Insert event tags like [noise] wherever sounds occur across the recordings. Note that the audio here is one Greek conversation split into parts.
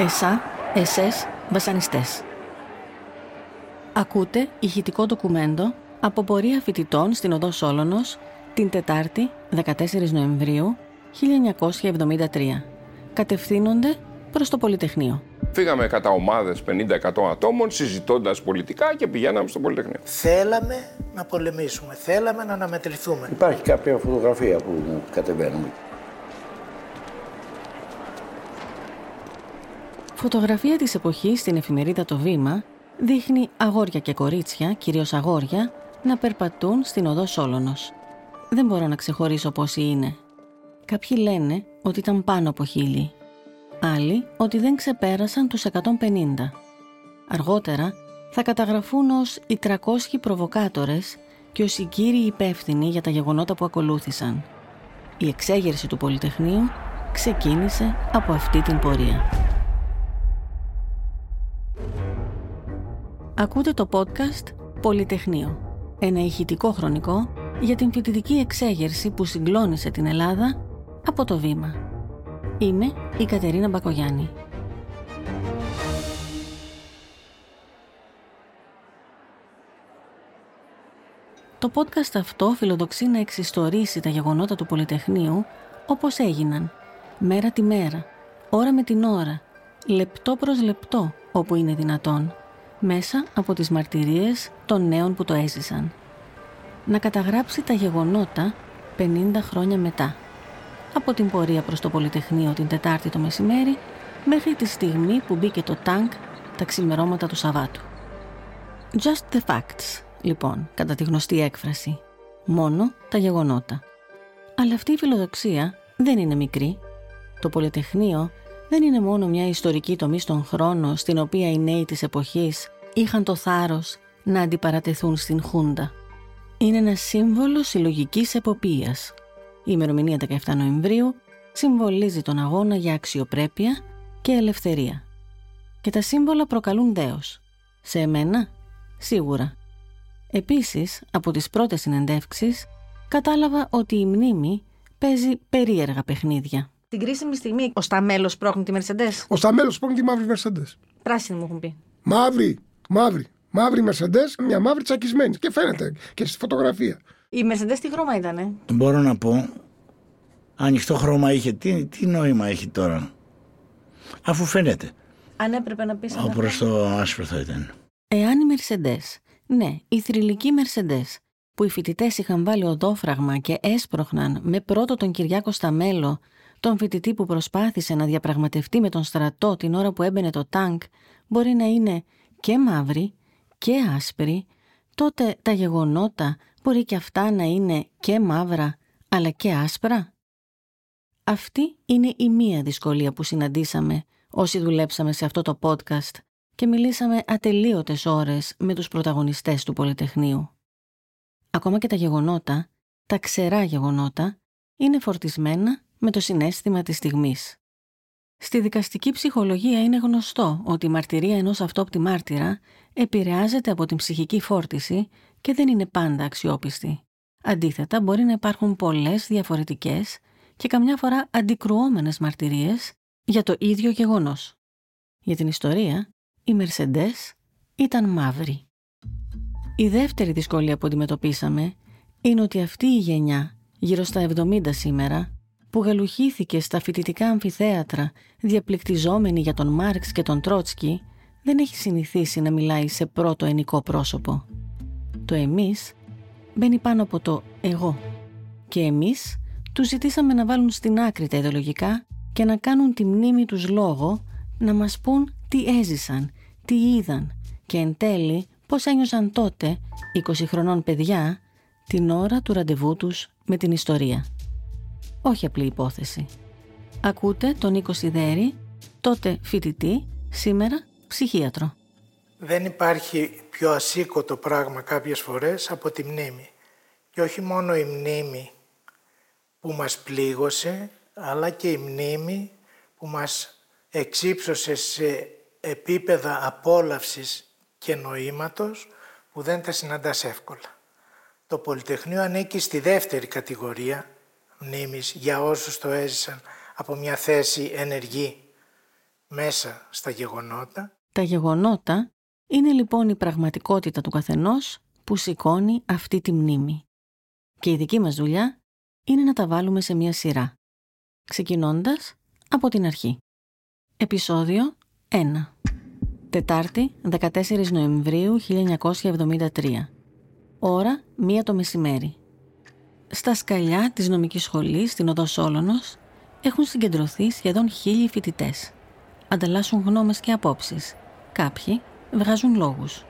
ΕΣΑ, ΕΣΕΣ, βασανιστές. Ακούτε ηχητικό ντοκουμέντο από πορεία φοιτητών στην Οδό Σόλωνος την Τετάρτη 14 Νοεμβρίου 1973. Κατευθύνονται προς το Πολυτεχνείο. Φύγαμε κατά ομάδες 50-100 ατόμων, συζητώντας πολιτικά και πηγαίναμε στο Πολυτεχνείο. Θέλαμε να πολεμήσουμε, θέλαμε να αναμετρηθούμε. Υπάρχει κάποια φωτογραφία που κατεβαίνουμε. Φωτογραφία της εποχής στην εφημερίδα «Το Βήμα» δείχνει αγόρια και κορίτσια, κυρίως αγόρια, να περπατούν στην οδό Σόλωνος. Δεν μπορώ να ξεχωρίσω πόσοι είναι. Κάποιοι λένε ότι ήταν πάνω από χίλιοι. Άλλοι ότι δεν ξεπέρασαν τους 150. Αργότερα θα καταγραφούν ως οι 300 προβοκάτορες και ως οι κύριοι υπεύθυνοι για τα γεγονότα που ακολούθησαν. Η εξέγερση του Πολυτεχνείου ξεκίνησε από αυτή την πορεία. Ακούτε το podcast Πολυτεχνείο, ένα ηχητικό χρονικό για την φοιτητική εξέγερση που συγκλώνησε την Ελλάδα από το βήμα. Είμαι η Κατερίνα Μπακογιάννη. Το podcast αυτό φιλοδοξεί να εξιστορήσει τα γεγονότα του Πολυτεχνείου όπως έγιναν, μέρα τη μέρα, ώρα με την ώρα, λεπτό προς λεπτό όπου είναι δυνατόν, μέσα από τις μαρτυρίες των νέων που το έζησαν. Να καταγράψει τα γεγονότα 50 χρόνια μετά από την πορεία προς το Πολυτεχνείο την Τετάρτη το μεσημέρι μέχρι τη στιγμή που μπήκε το τάγκ τα ξημερώματα του Σαββάτου. Just the facts, λοιπόν, κατά τη γνωστή έκφραση. Μόνο τα γεγονότα. Αλλά αυτή η φιλοδοξία δεν είναι μικρή. Το Πολυτεχνείο δεν είναι μόνο μια ιστορική τομή στον χρόνο στην οποία οι νέοι της εποχής είχαν το θάρρος να αντιπαρατεθούν στην Χούντα. Είναι ένα σύμβολο συλλογικής εποπίας η ημερομηνία 17 Νοεμβρίου συμβολίζει τον αγώνα για αξιοπρέπεια και ελευθερία. Και τα σύμβολα προκαλούν δέος. Σε εμένα, σίγουρα. Επίσης, από τις πρώτες συνεντεύξεις, κατάλαβα ότι η μνήμη παίζει περίεργα παιχνίδια. Την κρίσιμη στιγμή, ο Σταμέλος πρόχνει τη Mercedes; Ο Σταμέλος πρόχνει τη μαύρη Mercedes. Πράσινη μου έχουν πει. Μαύρη, μαύρη. Μαύρη Mercedes, μια μαύρη τσακισμένη. Και φαίνεται και στη φωτογραφία. Η Mercedes τι χρώμα ήτανε; Μπορώ να πω, ανοιχτό χρώμα είχε, τι, τι νόημα έχει τώρα; Αφού φαίνεται. Αν έπρεπε να πεις... Ο προς το άσπρο θα ήταν. Εάν η Mercedes, ναι, η θρηλυκή Mercedes, που οι φοιτητές είχαν βάλει οδόφραγμα και έσπροχναν με πρώτο τον Κυριάκο Σταμέλο, τον φοιτητή που προσπάθησε να διαπραγματευτεί με τον στρατό την ώρα που έμπαινε το τάγκ, μπορεί να είναι και μαύρη και άσπρη, τότε τα γεγονότα μπορεί και αυτά να είναι και μαύρα αλλά και άσπρα. Αυτή είναι η μία δυσκολία που συναντήσαμε όσοι δουλέψαμε σε αυτό το podcast και μιλήσαμε ατελείωτες ώρες με τους πρωταγωνιστές του Πολυτεχνείου. Ακόμα και τα γεγονότα, τα ξερά γεγονότα, είναι φορτισμένα με το συνέστημα της στιγμής. Στη δικαστική ψυχολογία είναι γνωστό ότι η μαρτυρία ενός αυτόπτη μάρτυρα επηρεάζεται από την ψυχική φόρτιση και δεν είναι πάντα αξιόπιστη. Αντίθετα, μπορεί να υπάρχουν πολλές διαφορετικές και καμιά φορά αντικρουόμενες μαρτυρίες για το ίδιο γεγονός. Για την ιστορία, η Mercedes ήταν μαύρη. Η δεύτερη δυσκολία που αντιμετωπίσαμε είναι ότι αυτή η γενιά, γύρω στα 70 σήμερα, που γαλουχήθηκε στα φοιτητικά αμφιθέατρα διαπληκτιζόμενη για τον Μάρξ και τον Τρότσκι, δεν έχει συνηθίσει να μιλάει σε πρώτο ενικό πρόσωπο. Το εμείς μπαίνει πάνω από το εγώ και εμείς τους ζητήσαμε να βάλουν στην άκρη τα ιδεολογικά και να κάνουν τη μνήμη τους λόγο να μας πούν τι έζησαν, τι είδαν και εν τέλει πώς ένιωσαν τότε 20 χρονών παιδιά την ώρα του ραντεβού τους με την ιστορία. Όχι απλή υπόθεση. Ακούτε τον Νίκο Σιδέρη, τότε φοιτητή, σήμερα ψυχίατρο. Δεν υπάρχει πιο ασήκωτο πράγμα κάποιες φορές από τη μνήμη. Και όχι μόνο η μνήμη που μας πλήγωσε, αλλά και η μνήμη που μας εξύψωσε σε επίπεδα απόλαυσης και νοήματος που δεν τα συναντάς εύκολα. Το Πολυτεχνείο ανήκει στη δεύτερη κατηγορία μνήμης για όσους το έζησαν από μια θέση ενεργή μέσα στα γεγονότα. Τα γεγονότα είναι λοιπόν η πραγματικότητα του καθενός που σηκώνει αυτή τη μνήμη. Και η δική μας δουλειά είναι να τα βάλουμε σε μια σειρά. Ξεκινώντας από την αρχή. Επισόδιο 1. Τετάρτη, 14 Νοεμβρίου 1973. Ώρα 1 το μεσημέρι. Στα σκαλιά της νομικής σχολής στην Οδός Σόλωνος έχουν συγκεντρωθεί σχεδόν χίλιοι φοιτητές. Ανταλλάσσουν γνώμες και απόψεις. Κάποιοι βγάζουν λόγους.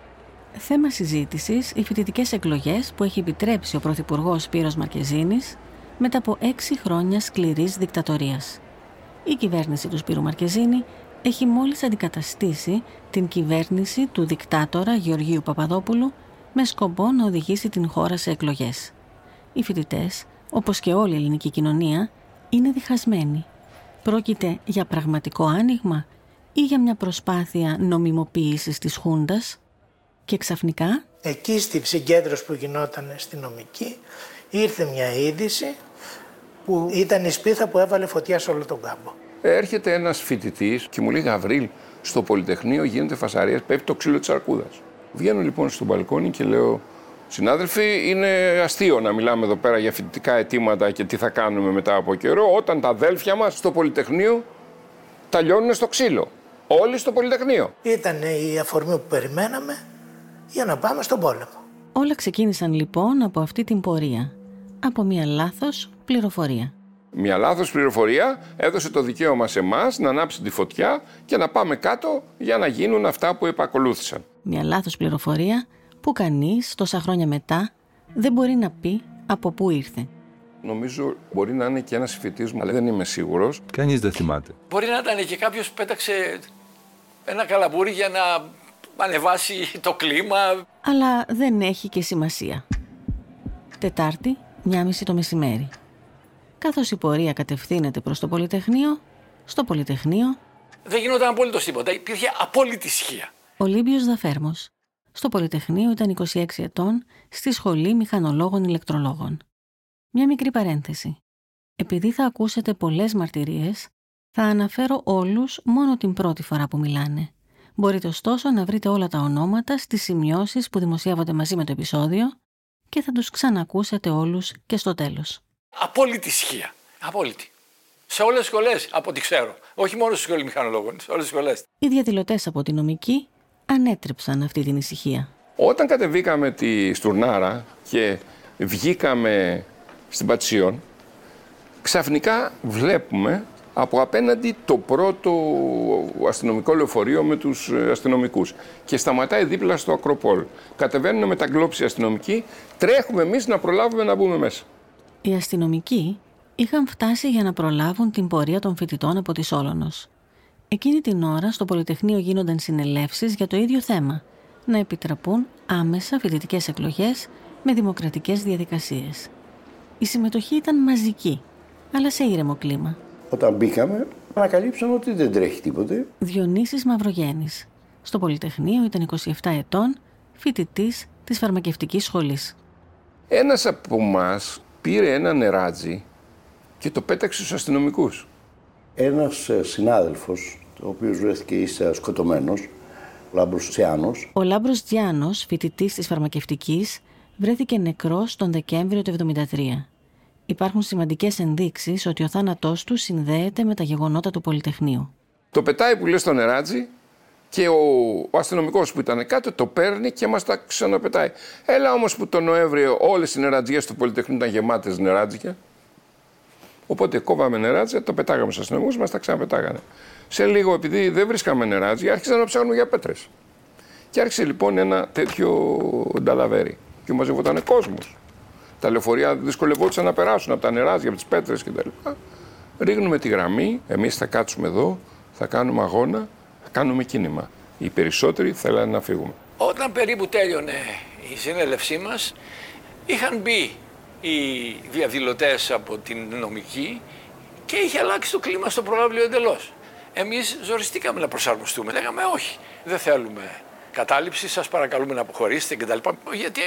Θέμα συζήτησης οι φοιτητικές εκλογές που έχει επιτρέψει ο Πρωθυπουργός Σπύρος Μαρκεζίνης μετά από έξι χρόνια σκληρής δικτατορίας. Η κυβέρνηση του Σπύρου Μαρκεζίνη έχει μόλις αντικαταστήσει την κυβέρνηση του δικτάτορα Γεωργίου Παπαδόπουλου με σκοπό να οδηγήσει την χώρα σε εκλογές. Οι φοιτητές, όπως και όλη η ελληνική κοινωνία, είναι διχασμένοι. Πρόκειται για πραγματικό άνοιγμα ή για μια προσπάθεια νομιμοποίησης της Χούντας; Και ξαφνικά... Εκεί στη συγκέντρωση που γινόταν στη νομική ήρθε μια είδηση που ήταν η σπίθα που έβαλε φωτιά σε όλο τον κάμπο. Έρχεται ένας φοιτητής και μου λέει Γαβρίλ, στο Πολυτεχνείο γίνεται φασαρία, πέφτει το ξύλο της αρκούδας. Βγαίνω λοιπόν στο μπαλκόνι και λέω Συνάδελφοι, είναι αστείο να μιλάμε εδώ πέρα για φοιτητικά αιτήματα και τι θα κάνουμε μετά από καιρό, όταν τα αδέλφια μας στο Πολυτεχνείο τα λιώνουν στο ξύλο. Όλοι στο Πολυτεχνείο. Ήταν η αφορμή που περιμέναμε για να πάμε στον πόλεμο. Όλα ξεκίνησαν λοιπόν από αυτή την πορεία. Από μια λάθος πληροφορία. Μια λάθος πληροφορία έδωσε το δικαίωμα σε εμάς να ανάψει τη φωτιά και να πάμε κάτω για να γίνουν αυτά που επακολούθησαν. Μια λάθος πληροφορία που κανείς τόσα χρόνια μετά δεν μπορεί να πει από πού ήρθε. Νομίζω μπορεί να είναι και ένας φοιτητή μου, αλλά δεν είμαι σίγουρος. Κανείς δεν θυμάται. Μπορεί να ήταν και κάποιος που πέταξε ένα καλαμπούρι για να ανεβάσει το κλίμα. Αλλά δεν έχει και σημασία. Τετάρτη, μία μισή το μεσημέρι. Καθώς η πορεία κατευθύνεται προς το Πολυτεχνείο, στο Πολυτεχνείο... Δεν γινόταν απόλυτο τίποτα. Υπήρχε απόλυτη ησυχία. Ολύμπιος Δαφέρμος. Στο Πολυτεχνείο ήταν 26 ετών, στη Σχολή Μηχανολόγων Ηλεκτρολόγων. Μια μικρή παρένθεση. Επειδή θα ακούσετε πολλές μαρτυρίες, θα αναφέρω όλους μόνο την πρώτη φορά που μιλάνε. Μπορείτε ωστόσο να βρείτε όλα τα ονόματα στις σημειώσεις που δημοσιεύονται μαζί με το επεισόδιο και θα τους ξανακούσετε όλους και στο τέλος. Απόλυτη ησυχία. Απόλυτη. Σε όλες τις σχολές, από ό,τι ξέρω. Όχι μόνο στη σχολή μηχανολόγων, σε όλες τις σχολές. Οι διαδηλωτές από τη νομική ανέτρεψαν αυτή την ησυχία. Όταν κατεβήκαμε τη Στουρνάρα και βγήκαμε στην Πατσίων, ξαφνικά βλέπουμε από απέναντι το πρώτο αστυνομικό λεωφορείο με τους ε, αστυνομικούς και σταματάει δίπλα στο Ακροπόλ. Κατεβαίνουν με τα γκλόψη αστυνομικοί, τρέχουμε εμείς να προλάβουμε να μπούμε μέσα. Οι αστυνομικοί είχαν φτάσει για να προλάβουν την πορεία των φοιτητών από τη Σόλωνος. Εκείνη την ώρα στο Πολυτεχνείο γίνονταν συνελεύσεις για το ίδιο θέμα, να επιτραπούν άμεσα φοιτητικές εκλογές με δημοκρατικές διαδικασίες. Η συμμετοχή ήταν μαζική, αλλά σε ήρεμο κλίμα. Όταν μπήκαμε, ανακαλύψαμε ότι δεν τρέχει τίποτε. Διονύσης Μαυρογέννης. Στο Πολυτεχνείο ήταν 27 ετών, φοιτητής της φαρμακευτικής σχολής. Ένας από εμάς πήρε ένα νεράτζι και το πέταξε στους αστυνομικούς. Ένας ε, συνάδελφος, ο οποίος βρέθηκε ίσα σκοτωμένος, ο Λάμπρος Τσιάνος, Ο Λάμπρος Τζιάνος, φοιτητής της φαρμακευτικής, βρέθηκε νεκρός τον Δεκέμβριο του 1973. Υπάρχουν σημαντικές ενδείξεις ότι ο θάνατός του συνδέεται με τα γεγονότα του Πολυτεχνείου. Το πετάει που λέει στο νεράτζι και ο, ο αστυνομικός που ήταν κάτω το παίρνει και μας τα ξαναπετάει. Έλα όμως που το Νοέμβριο όλες οι νεράτζιέ του Πολυτεχνείου ήταν γεμάτες νεράτζια. Οπότε κόβαμε νεράτζια, το πετάγαμε στους αστυνομικούς, μας τα ξαναπετάγανε. Σε λίγο, επειδή δεν βρίσκαμε νεράτζια, άρχισαν να ψάχνουν για πέτρες. Και άρχισε λοιπόν ένα τέτοιο νταλαβέρι. Και μαζευόταν κόσμος. Τα λεωφορεία δυσκολευόντουσαν να περάσουν από τα νεράτζια, από τις πέτρες κτλ. Ρίχνουμε τη γραμμή, εμείς θα κάτσουμε εδώ, θα κάνουμε αγώνα, θα κάνουμε κίνημα. Οι περισσότεροι θέλανε να φύγουμε. Όταν περίπου τέλειωνε η συνέλευσή μας, είχαν μπει οι διαδηλωτές από την νομική και είχε αλλάξει το κλίμα στο προλάβλιο εντελώς. Εμείς ζοριστήκαμε να προσαρμοστούμε. Λέγαμε όχι, δεν θέλουμε κατάληψη, σας παρακαλούμε να αποχωρήσετε κτλ. Γιατί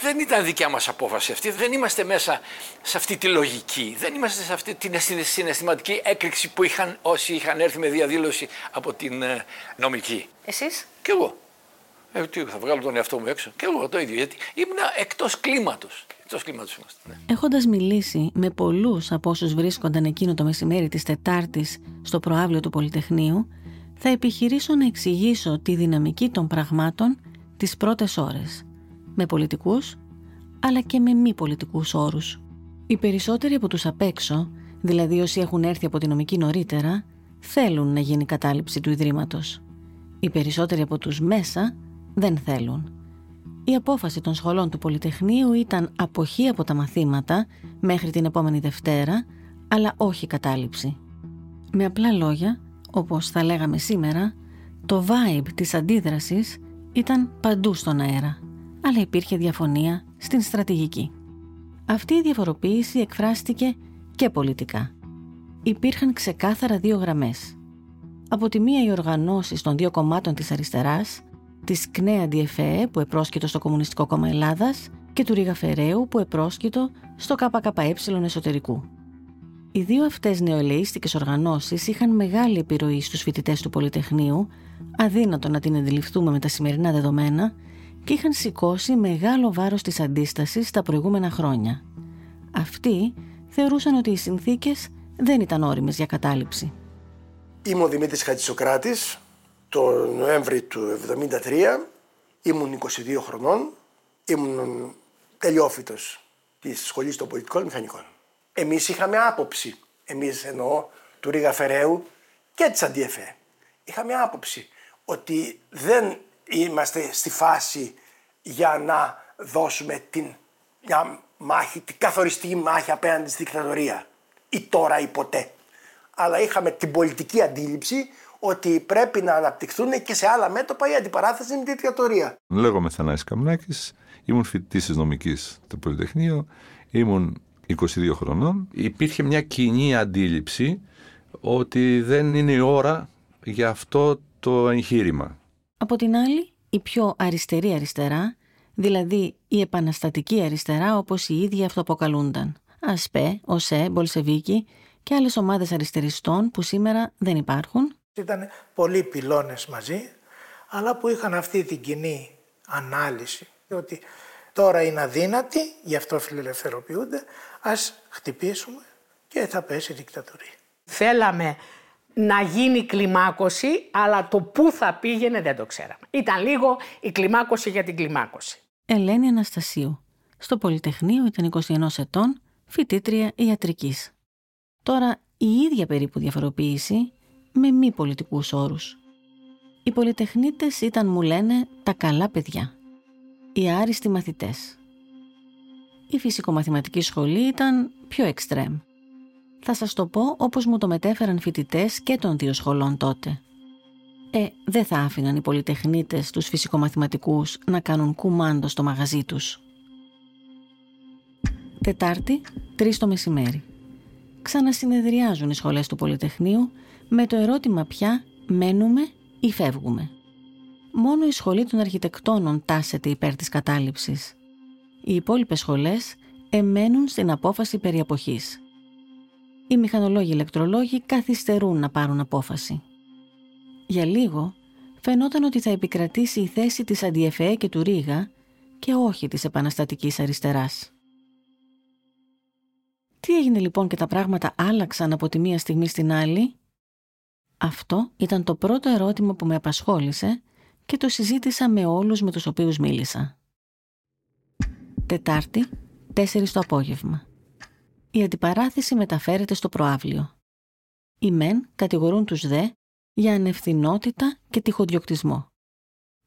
δεν ήταν δικιά μας απόφαση αυτή, δεν είμαστε μέσα σε αυτή τη λογική, δεν είμαστε σε αυτή την συναισθηματική έκρηξη που είχαν όσοι είχαν έρθει με διαδήλωση από την ε, νομική. Εσείς; Κι εγώ. Ε, τι, θα βγάλω τον εαυτό μου έξω. Και εγώ το ίδιο. Γιατί ήμουν εκτός κλίματος. Εκτός κλίματος είμαστε. Ναι. Έχοντας μιλήσει με πολλούς από όσους βρίσκονταν εκείνο το μεσημέρι της Τετάρτης στο προάβλιο του Πολυτεχνείου, θα επιχειρήσω να εξηγήσω τη δυναμική των πραγμάτων τις πρώτες ώρες, με πολιτικούς αλλά και με μη πολιτικούς όρους. Οι περισσότεροι από τους απ' έξω, δηλαδή όσοι έχουν έρθει από τη νομική νωρίτερα, θέλουν να γίνει κατάληψη του Ιδρύματος. Οι περισσότεροι από τους μέσα δεν θέλουν. Η απόφαση των σχολών του Πολυτεχνείου ήταν αποχή από τα μαθήματα μέχρι την επόμενη Δευτέρα, αλλά όχι κατάληψη. Με απλά λόγια, όπως θα λέγαμε σήμερα, το vibe της αντίδρασης ήταν παντού στον αέρα, αλλά υπήρχε διαφωνία στην στρατηγική. Αυτή η διαφοροποίηση εκφράστηκε και πολιτικά. Υπήρχαν ξεκάθαρα δύο γραμμές. Από τη μία οι οργανώσεις των δύο κομμάτων της αριστεράς, της ΚΝΕΑ Διεφέ που επρόσκειτο στο Κομμουνιστικό Κόμμα Ελλάδας και του Ρίγα Φεραίου που επρόσκειτο στο ΚΚΕ εσωτερικού. Οι δύο αυτές νεοελείστικες οργανώσεις είχαν μεγάλη επιρροή στους φοιτητές του Πολυτεχνείου, αδύνατο να την αντιληφθούμε με τα σημερινά δεδομένα, και είχαν σηκώσει μεγάλο βάρος της αντίστασης τα προηγούμενα χρόνια. Αυτοί θεωρούσαν ότι οι συνθήκες δεν ήταν όριμες για κατάληψη. Είμαι ο Δημήτρης Χατζησοκράτης. Το Νοέμβρη του 1973 ήμουν 22 χρονών. Ήμουν τελειόφυτος της Σχολής των Πολιτικών Μηχανικών εμείς είχαμε άποψη. Εμείς εννοώ του Ρίγα Φεραίου και της Αντιεφέ. Είχαμε άποψη ότι δεν είμαστε στη φάση για να δώσουμε την μια μάχη, την καθοριστική μάχη απέναντι στη δικτατορία. Ή τώρα ή ποτέ. Αλλά είχαμε την πολιτική αντίληψη ότι πρέπει να αναπτυχθούν και σε άλλα μέτωπα η αντιπαράθεση με τη δικτατορία. Λέγομαι Θανάσης Καμνάκης, ήμουν φοιτητής της νομικής του Πολυτεχνείου, ήμουν 22 χρονών, υπήρχε μια κοινή αντίληψη ότι δεν είναι η ώρα για αυτό το εγχείρημα. Από την άλλη, η πιο αριστερή αριστερά, δηλαδή η επαναστατική αριστερά όπως οι ίδιοι αυτοαποκαλούνταν. ΑΣΠΕ, ΟΣΕ, Μπολσεβίκη και άλλες ομάδες αριστεριστών που σήμερα δεν υπάρχουν. Ήταν πολλοί πυλώνες μαζί, αλλά που είχαν αυτή την κοινή ανάλυση ότι τώρα είναι αδύνατοι, γι' αυτό φιλελευθερωποιούνται, ας χτυπήσουμε και θα πέσει η δικτατορία. Θέλαμε να γίνει κλιμάκωση, αλλά το πού θα πήγαινε δεν το ξέραμε. Ήταν λίγο η κλιμάκωση για την κλιμάκωση. Ελένη Αναστασίου. Στο Πολυτεχνείο ήταν 21 ετών, φοιτήτρια ιατρικής. Τώρα η ίδια περίπου διαφοροποίηση με μη πολιτικούς όρους. Οι πολυτεχνίτες ήταν, μου λένε, τα καλά παιδιά. Οι άριστοι μαθητές η φυσικομαθηματική σχολή ήταν πιο εξτρέμ. Θα σας το πω όπως μου το μετέφεραν φοιτητές και των δύο σχολών τότε. Ε, δεν θα άφηναν οι πολυτεχνίτες τους φυσικομαθηματικούς να κάνουν κουμάντο στο μαγαζί τους. Τετάρτη, 3 το μεσημέρι. Ξανασυνεδριάζουν οι σχολές του Πολυτεχνείου με το ερώτημα πια μένουμε ή φεύγουμε; Μόνο η σχολή των αρχιτεκτόνων τάσεται υπέρ της κατάληψης οι υπόλοιπες σχολές εμένουν στην απόφαση περί αποχής. Οι μηχανολόγοι ηλεκτρολόγοι καθυστερούν να πάρουν απόφαση. Για λίγο φαινόταν ότι θα επικρατήσει η θέση της Αντιεφέ και του Ρίγα και όχι της επαναστατικής αριστεράς. Τι έγινε λοιπόν και τα πράγματα άλλαξαν από τη μία στιγμή στην άλλη; Αυτό ήταν το πρώτο ερώτημα που με απασχόλησε και το συζήτησα με όλους με τους οποίους μίλησα. Τετάρτη, 4 το απόγευμα. Η αντιπαράθεση μεταφέρεται στο προάβλιο. Οι μεν κατηγορούν τους δε για ανευθυνότητα και τυχοδιοκτισμό.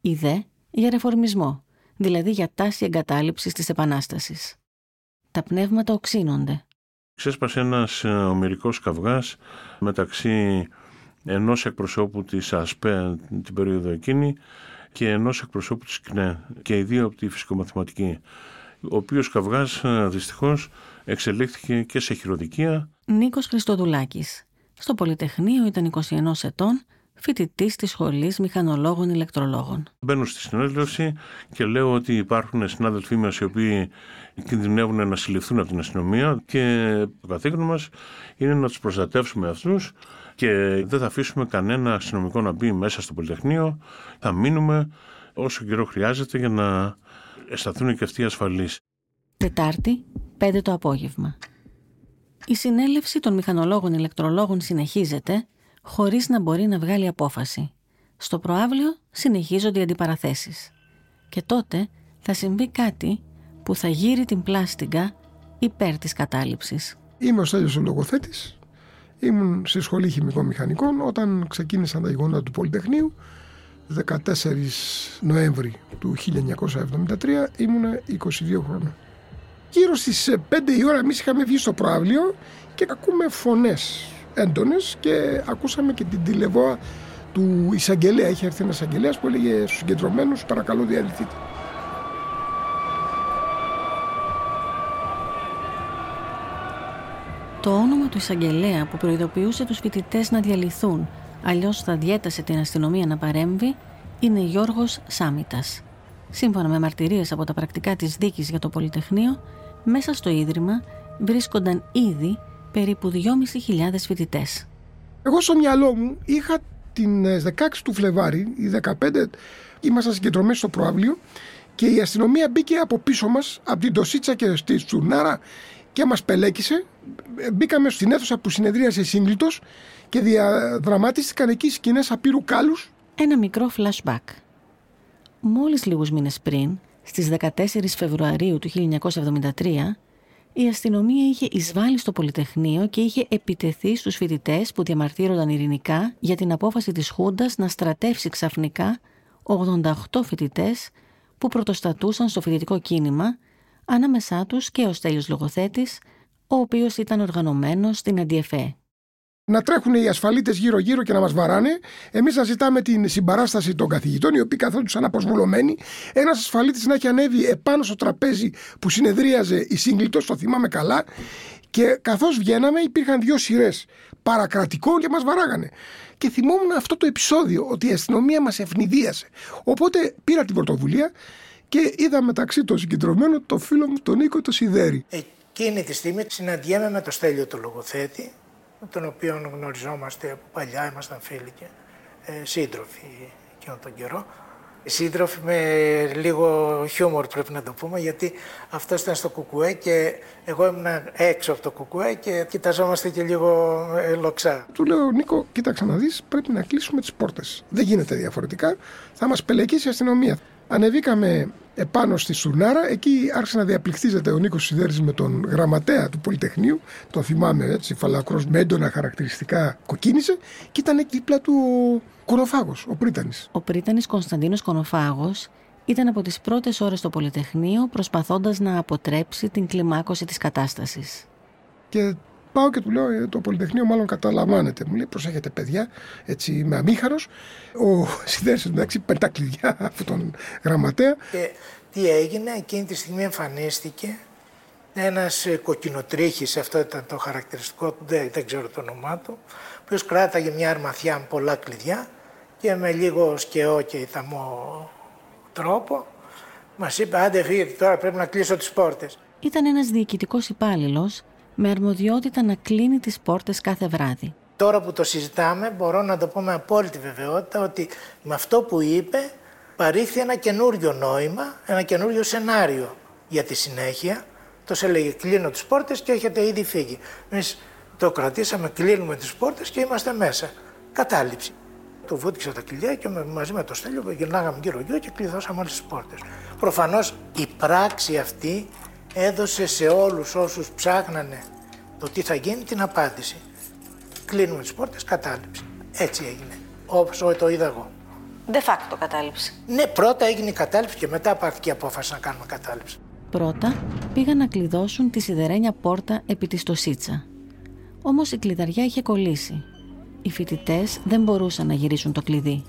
Οι δε για ρεφορμισμό, δηλαδή για τάση εγκατάλειψης της Επανάστασης. Τα πνεύματα οξύνονται. Ξέσπασε ένας ε, ομυρικός καυγάς μεταξύ ενός εκπροσώπου της ΑΣΠΕ την περίοδο εκείνη και ενός εκπροσώπου της ΚΝΕ και οι δύο από τη φυσικομαθηματική ο οποίος καυγάς ε, δυστυχώς εξελίχθηκε και σε χειροδικία. Νίκος Χριστοδουλάκης. Στο Πολυτεχνείο ήταν 21 ετών, φοιτητής της Σχολής Μηχανολόγων Ηλεκτρολόγων. Μπαίνω στη συνέλευση και λέω ότι υπάρχουν συνάδελφοί μας οι οποίοι κινδυνεύουν να συλληφθούν από την αστυνομία και το καθήκον μας είναι να τους προστατεύσουμε αυτούς και δεν θα αφήσουμε κανένα αστυνομικό να μπει μέσα στο Πολυτεχνείο. Θα μείνουμε όσο καιρό χρειάζεται για να αισθανθούν και αυτοί ασφαλείς. Τετάρτη, 5 το απόγευμα. Η συνέλευση των μηχανολόγων ηλεκτρολόγων συνεχίζεται χωρίς να μπορεί να βγάλει απόφαση. Στο προάβλιο συνεχίζονται οι αντιπαραθέσεις. Και τότε θα συμβεί κάτι που θα γύρει την πλάστιγκα υπέρ της κατάληψης. Είμαι ο Στέλιος ο λογοθέτης. Ήμουν στη σχολή χημικών μηχανικών όταν ξεκίνησαν τα γεγονότα του Πολυτεχνείου 14 Νοέμβρη του 1973 ήμουν 22 χρόνια. Γύρω στις 5 η ώρα εμείς είχαμε βγει στο προάβλιο και ακούμε φωνές έντονες και ακούσαμε και την τηλεβόα του εισαγγελέα. Είχε έρθει ένας εισαγγελέας που έλεγε στους συγκεντρωμένους παρακαλώ διαλυθείτε. Το όνομα του εισαγγελέα που προειδοποιούσε τους φοιτητές να διαλυθούν, αλλιώς θα διέτασε την αστυνομία να παρέμβει, είναι Γιώργος Σάμιτας. Σύμφωνα με μαρτυρίες από τα πρακτικά της δίκης για το Πολυτεχνείο, μέσα στο Ίδρυμα βρίσκονταν ήδη περίπου 2.500 φοιτητές. Εγώ στο μυαλό μου είχα την 16 ε, του Φλεβάρι, η 15, ήμασταν συγκεντρωμένοι στο προάβλιο και η αστυνομία μπήκε από πίσω μας, από την Τοσίτσα και στη Τσουρνάρα και μας πελέκησε. Ε, μπήκαμε στην αίθουσα που συνεδρίασε σύγκλιτος και διαδραματίστηκαν εκεί σκηνές απείρου κάλους. Ένα μικρό flashback. Μόλις λίγους μήνες πριν, στις 14 Φεβρουαρίου του 1973, η αστυνομία είχε εισβάλει στο Πολυτεχνείο και είχε επιτεθεί στους φοιτητές που διαμαρτύρονταν ειρηνικά για την απόφαση της Χούντας να στρατεύσει ξαφνικά 88 φοιτητές που πρωτοστατούσαν στο φοιτητικό κίνημα, ανάμεσά τους και ο Στέλιος Λογοθέτης, ο οποίος ήταν οργανωμένος στην Αντιεφέ να τρέχουν οι ασφαλίτες γύρω-γύρω και να μας βαράνε. Εμείς να ζητάμε την συμπαράσταση των καθηγητών, οι οποίοι καθόντουσαν αποσβολωμένοι. Ένας ασφαλίτης να έχει ανέβει επάνω στο τραπέζι που συνεδρίαζε η σύγκλιτο, το θυμάμαι καλά. Και καθώς βγαίναμε, υπήρχαν δύο σειρές παρακρατικών και μας βαράγανε. Και θυμόμουν αυτό το επεισόδιο, ότι η αστυνομία μας ευνηδίασε. Οπότε πήρα την πρωτοβουλία και είδα μεταξύ των συγκεντρωμένων το φίλο μου τον Νίκο το Σιδέρη. Εκείνη τη στιγμή συναντιέμαι με το Στέλιο το λογοθέτη με τον οποίο γνωριζόμαστε από παλιά, ήμασταν φίλοι και ε, σύντροφοι εκείνον τον καιρό. Σύντροφοι με λίγο χιούμορ πρέπει να το πούμε, γιατί αυτός ήταν στο κουκουέ και εγώ ήμουν έξω από το κουκουέ και κοιταζόμαστε και λίγο ε, λοξά. Του λέω, Νίκο, κοίταξε να δεις, πρέπει να κλείσουμε τις πόρτες. Δεν γίνεται διαφορετικά, θα μας πελεκίσει η αστυνομία. Ανεβήκαμε επάνω στη Σουρνάρα. Εκεί άρχισε να διαπληκτίζεται ο Νίκος Σιδέρης με τον γραμματέα του Πολυτεχνείου. Το θυμάμαι έτσι, φαλακρός με έντονα χαρακτηριστικά κοκκίνησε. Και ήταν δίπλα του ο Κονοφάγος, ο Πρίτανης. Ο Πρίτανης Κωνσταντίνος Κονοφάγος ήταν από τις πρώτες ώρες στο Πολυτεχνείο προσπαθώντας να αποτρέψει την κλιμάκωση της κατάστασης. Και Πάω και του λέω: «Ε, Το Πολυτεχνείο μάλλον καταλαμβάνεται. Μου λέει: Προσέχετε, παιδιά, έτσι είμαι αμήχαρος. Ο συνδέσιο εντάξει παίρνει τα κλειδιά από τον γραμματέα. Και τι έγινε, εκείνη τη στιγμή εμφανίστηκε ένας ε, κοκκινοτρίχη, αυτό ήταν το χαρακτηριστικό του, δεν, δεν ξέρω το όνομά του, ο οποίος κράταγε μια αρμαθιά με πολλά κλειδιά και με λίγο σκαιό και ηθαμό τρόπο μας είπε: Άντε, φύγετε τώρα, πρέπει να κλείσω τις πόρτες. Ήταν ένας διοικητικός υπάλληλος με αρμοδιότητα να κλείνει τις πόρτες κάθε βράδυ. Τώρα που το συζητάμε μπορώ να το πω με απόλυτη βεβαιότητα ότι με αυτό που είπε παρήχθη ένα καινούριο νόημα, ένα καινούριο σενάριο για τη συνέχεια. Το έλεγε κλείνω τις πόρτες και έχετε ήδη φύγει. Εμείς το κρατήσαμε, κλείνουμε τις πόρτες και είμαστε μέσα. Κατάληψη. Του βούτυξα τα κλειδιά και μαζί με το στέλιο γυρνάγαμε γύρω-γύρω και κλειδώσαμε όλες τις πόρτες. Προφανώς η πράξη αυτή έδωσε σε όλους όσους ψάχνανε το τι θα γίνει την απάντηση. Κλείνουμε τις πόρτες, κατάληψη. Έτσι έγινε, όπως το είδα εγώ. De facto κατάληψη. Ναι, πρώτα έγινε η κατάληψη και μετά πάρθηκε η απόφαση να κάνουμε κατάληψη. Πρώτα πήγαν να κλειδώσουν τη σιδερένια πόρτα επί της Τοσίτσα. Όμως η κλειδαριά είχε κολλήσει. Οι φοιτητές δεν μπορούσαν να γυρίσουν το κλειδί.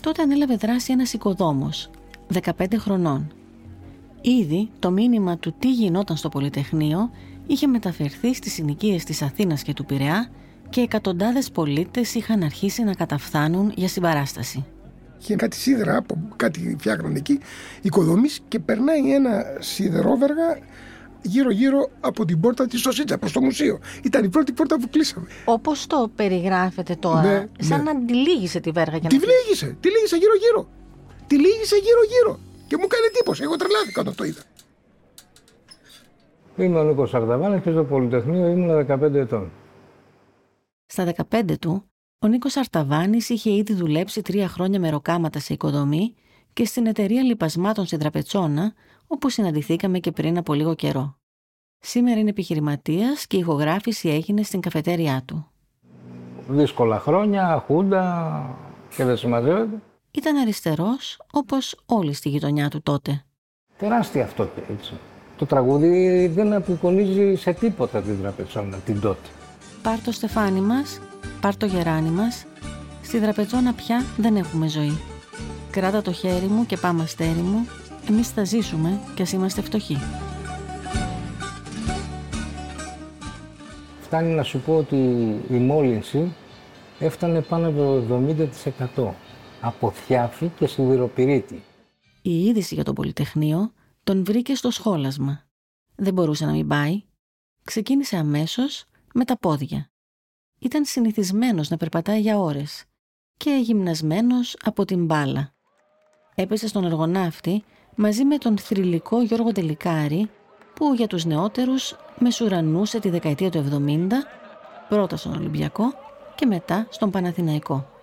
Τότε ανέλαβε δράση ένας οικοδόμος, 15 χρονών, Ήδη το μήνυμα του τι γινόταν στο Πολυτεχνείο είχε μεταφερθεί στις συνοικίες της Αθήνας και του Πειραιά και εκατοντάδες πολίτες είχαν αρχίσει να καταφθάνουν για συμπαράσταση. Είχε κάτι σίδερα, κάτι φτιάχνανε εκεί, οικοδομής και περνάει ένα σιδερόβεργα γύρω-γύρω από την πόρτα της Σωσίτσα προς το μουσείο. Ήταν η πρώτη πόρτα που κλείσαμε. Όπως το περιγράφετε τώρα, Ναι, σαν ναι. να τη λύγησε τη βέργα για Τη να λύγησε, τη λύγησε γύρω-γύρω. Τη λύγησε γύρω-γύρω. Και μου έκανε εντύπωση. Εγώ τρελάθηκα όταν το είδα. Είμαι ο Νίκο Σαρδαβάνη και στο Πολυτεχνείο ήμουν 15 ετών. Στα 15 του, ο Νίκος Αρταβάνης είχε ήδη δουλέψει τρία χρόνια με ροκάματα σε οικοδομή και στην εταιρεία λιπασμάτων στην Τραπετσόνα, όπου συναντηθήκαμε και πριν από λίγο καιρό. Σήμερα είναι επιχειρηματίας και η ηχογράφηση έγινε στην καφετέριά του. Δύσκολα χρόνια, χούντα και δεν συμμαζεύεται. Ήταν αριστερός, όπως όλοι στη γειτονιά του τότε. Τεράστια αυτό και έτσι. Το τραγούδι δεν απεικονίζει σε τίποτα την τραπεζόνα την τότε. Πάρ το στεφάνι μας, πάρ το γεράνι μας, στη Τραπετσόνα πια δεν έχουμε ζωή. Κράτα το χέρι μου και πάμε αστέρι μου, εμείς θα ζήσουμε κι ας είμαστε φτωχοί. Φτάνει να σου πω ότι η μόλυνση έφτανε πάνω από το 70% από θιάφη και σιδηροπυρίτη. Η είδηση για το Πολυτεχνείο τον βρήκε στο σχόλασμα. Δεν μπορούσε να μην πάει. Ξεκίνησε αμέσως με τα πόδια. Ήταν συνηθισμένος να περπατάει για ώρες και γυμνασμένος από την μπάλα. Έπεσε στον εργοναύτη μαζί με τον θρηλυκό Γιώργο Τελικάρη που για τους νεότερους μεσουρανούσε τη δεκαετία του 70 πρώτα στον Ολυμπιακό και μετά στον Παναθηναϊκό.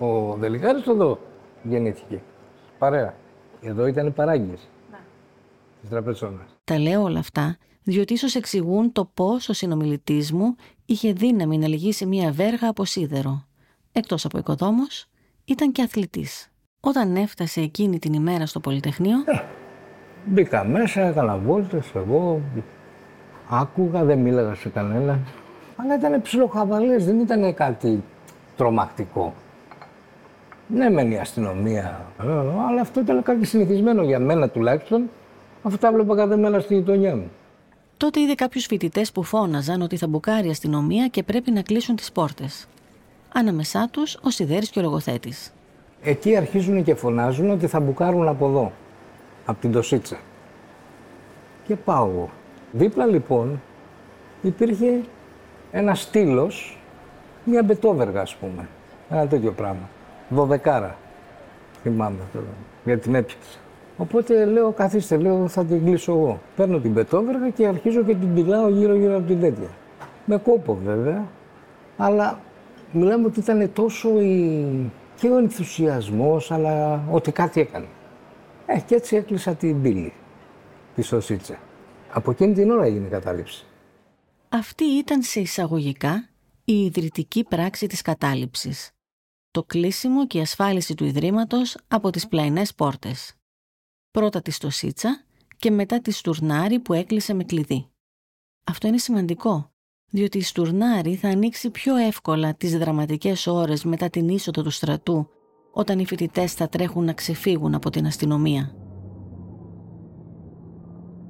Ο Δελικάρης εδώ γεννήθηκε. Παρέα. Εδώ ήταν παράγγες. Ναι. Της τραπεζόνας. Τα λέω όλα αυτά διότι ίσως εξηγούν το πώς ο συνομιλητής μου είχε δύναμη να λυγίσει μια βέργα από σίδερο. Εκτός από οικοδόμος, ήταν και αθλητής. Όταν έφτασε εκείνη την ημέρα στο Πολυτεχνείο, Μπήκα μέσα, έκανα βόλτες εγώ. Άκουγα, δεν μίλαγα σε κανέναν. Αλλά ήταν ψιλοχαβαλές, δεν ήταν κάτι τρομακτικό. Ναι, μεν η αστυνομία, ε, αλλά αυτό ήταν κάτι συνηθισμένο για μένα τουλάχιστον. Αυτά βλέπα κάθε μέρα στη γειτονιά μου. τότε είδε κάποιους φοιτητές που φώναζαν ότι θα μπουκάρει η αστυνομία και πρέπει να κλείσουν τις πόρτες. Ανάμεσά τους ο Σιδέρης και ο λογοθέτης. Εκεί αρχίζουν και φωνάζουν ότι θα μπουκάρουν από εδώ, από την Τοσίτσα. Και πάω εγώ. Δίπλα λοιπόν υπήρχε ένας στήλος, μια μπετόβεργα ας πούμε, ένα τέτοιο πράγμα. Δωδεκάρα, θυμάμαι τώρα, γιατί την έπιασα. Οπότε λέω, καθίστε, λέω, θα την κλείσω εγώ. Παίρνω την πετόβεργα και αρχίζω και την πιλάω γύρω-γύρω από την τέτοια. Με κόπο βέβαια, αλλά μιλάμε ότι ήταν τόσο η... και ο ενθουσιασμός, αλλά ότι κάτι έκανε. Ε, και έτσι έκλεισα την πύλη τη Σωσίτσα. Από εκείνη την ώρα έγινε η κατάληψη. Αυτή ήταν σε εισαγωγικά η ιδρυτική πράξη της κατάληψης. Το κλείσιμο και η ασφάλιση του Ιδρύματος από τις πλαϊνές πόρτες. Πρώτα τη Στοσίτσα και μετά τη Στουρνάρη που έκλεισε με κλειδί. Αυτό είναι σημαντικό, διότι η Στουρνάρη θα ανοίξει πιο εύκολα τις δραματικές ώρες μετά την είσοδο του στρατού, όταν οι φοιτητές θα τρέχουν να ξεφύγουν από την αστυνομία.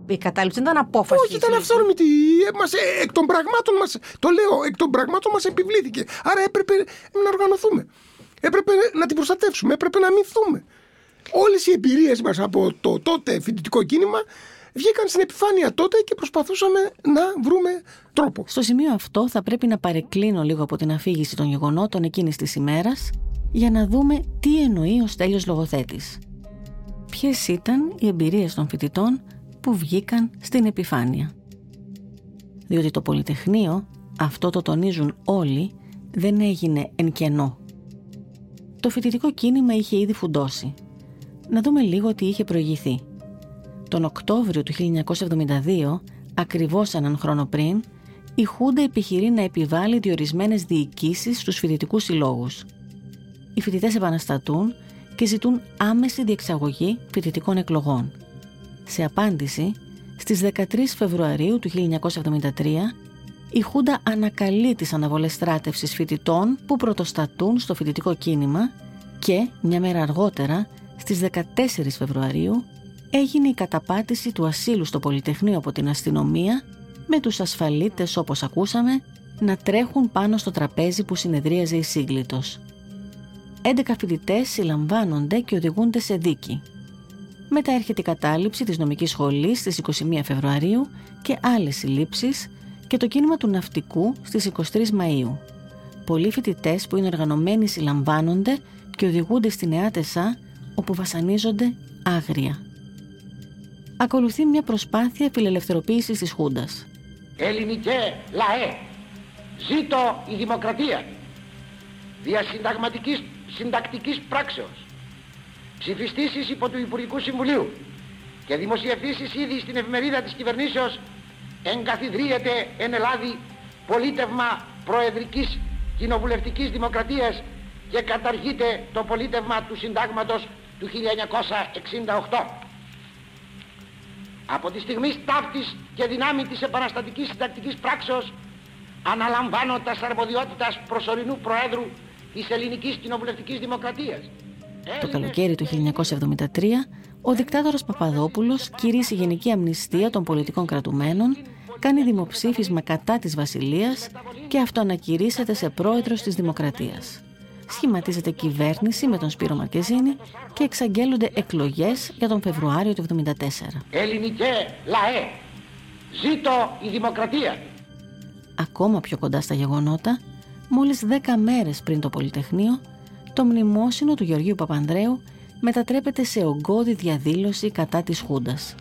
Η κατάληψη δεν ήταν απόφαση. Όχι, ήταν αυθόρμητη. Ε, Μας, ε, εκ των πραγμάτων μας, το λέω, εκ των πραγμάτων μας επιβλήθηκε. Άρα έπρεπε να οργανωθούμε. Έπρεπε να την προστατεύσουμε, έπρεπε να αμυνθούμε. Όλες οι εμπειρίες μας από το τότε φοιτητικό κίνημα βγήκαν στην επιφάνεια τότε και προσπαθούσαμε να βρούμε τρόπο. Στο σημείο αυτό θα πρέπει να παρεκκλίνω λίγο από την αφήγηση των γεγονότων εκείνης της ημέρας για να δούμε τι εννοεί ο Στέλιος Λογοθέτης. Ποιες ήταν οι εμπειρίες των φοιτητών που βγήκαν στην επιφάνεια. Διότι το Πολυτεχνείο, αυτό το τονίζουν όλοι, δεν έγινε εν κενό. Το φοιτητικό κίνημα είχε ήδη φουντώσει. Να δούμε λίγο τι είχε προηγηθεί. Τον Οκτώβριο του 1972, ακριβώς έναν χρόνο πριν, η Χούντα επιχειρεί να επιβάλλει διορισμένες διοικήσεις στους φοιτητικούς συλλόγους. Οι φοιτητές επαναστατούν και ζητούν άμεση διεξαγωγή φοιτητικών εκλογών. Σε απάντηση, στις 13 Φεβρουαρίου του 1973, η Χούντα ανακαλεί τις αναβολές στράτευσης φοιτητών που πρωτοστατούν στο φοιτητικό κίνημα και, μια μέρα αργότερα, στις 14 Φεβρουαρίου, έγινε η καταπάτηση του ασύλου στο Πολυτεχνείο από την αστυνομία με τους ασφαλίτες όπως ακούσαμε να τρέχουν πάνω στο τραπέζι που συνεδρίαζε η Σύγκλιτος. 11 φοιτητές συλλαμβάνονται και οδηγούνται σε δίκη. Μετά έρχεται η κατάληψη της νομικής σχολής στις 21 Φεβρουαρίου και άλλες συλλήψεις και το κίνημα του ναυτικού στις 23 Μαΐου. Πολλοί φοιτητές που είναι οργανωμένοι συλλαμβάνονται και οδηγούνται στη Νεά Τεσά όπου βασανίζονται άγρια. Ακολουθεί μια προσπάθεια φιλελευθεροποίησης της Χούντας. Ελληνικέ λαέ, ζήτω η δημοκρατία, διασυνταγματικής συντακτικής πράξεως, ψηφιστήσεις υπό του Υπουργικού Συμβουλίου και δημοσιευθήσεις ήδη στην εφημερίδα της κυβερνήσεως εγκαθιδρύεται εν Ελλάδη πολίτευμα προεδρικής κοινοβουλευτικής δημοκρατίας και καταργείται το πολίτευμα του συντάγματος του 1968. Από τη στιγμή ταύτης και δυνάμει της επαναστατικής συντακτικής πράξεως αναλαμβάνω τα αρμοδιότητας προσωρινού Προέδρου της Ελληνικής Κοινοβουλευτικής Δημοκρατίας. Το καλοκαίρι του 1973, ο δικτάτορας Παπαδόπουλος κηρύσσει γενική αμνηστία των πολιτικών κρατουμένων, κάνει δημοψήφισμα κατά της Βασιλείας και αυτοανακηρύσσεται σε πρόεδρος της Δημοκρατίας. Σχηματίζεται κυβέρνηση με τον Σπύρο Μαρκεζίνη και εξαγγέλλονται εκλογές για τον Φεβρουάριο του 1974. Ελληνικέ λαέ, ζήτω η δημοκρατία. Ακόμα πιο κοντά στα γεγονότα, μόλις 10 μέρες πριν το Πολυτεχνείο, το μνημόσυνο του Γεωργίου Παπανδρέου μετατρέπεται σε ογκώδη διαδήλωση κατά της Χούντας.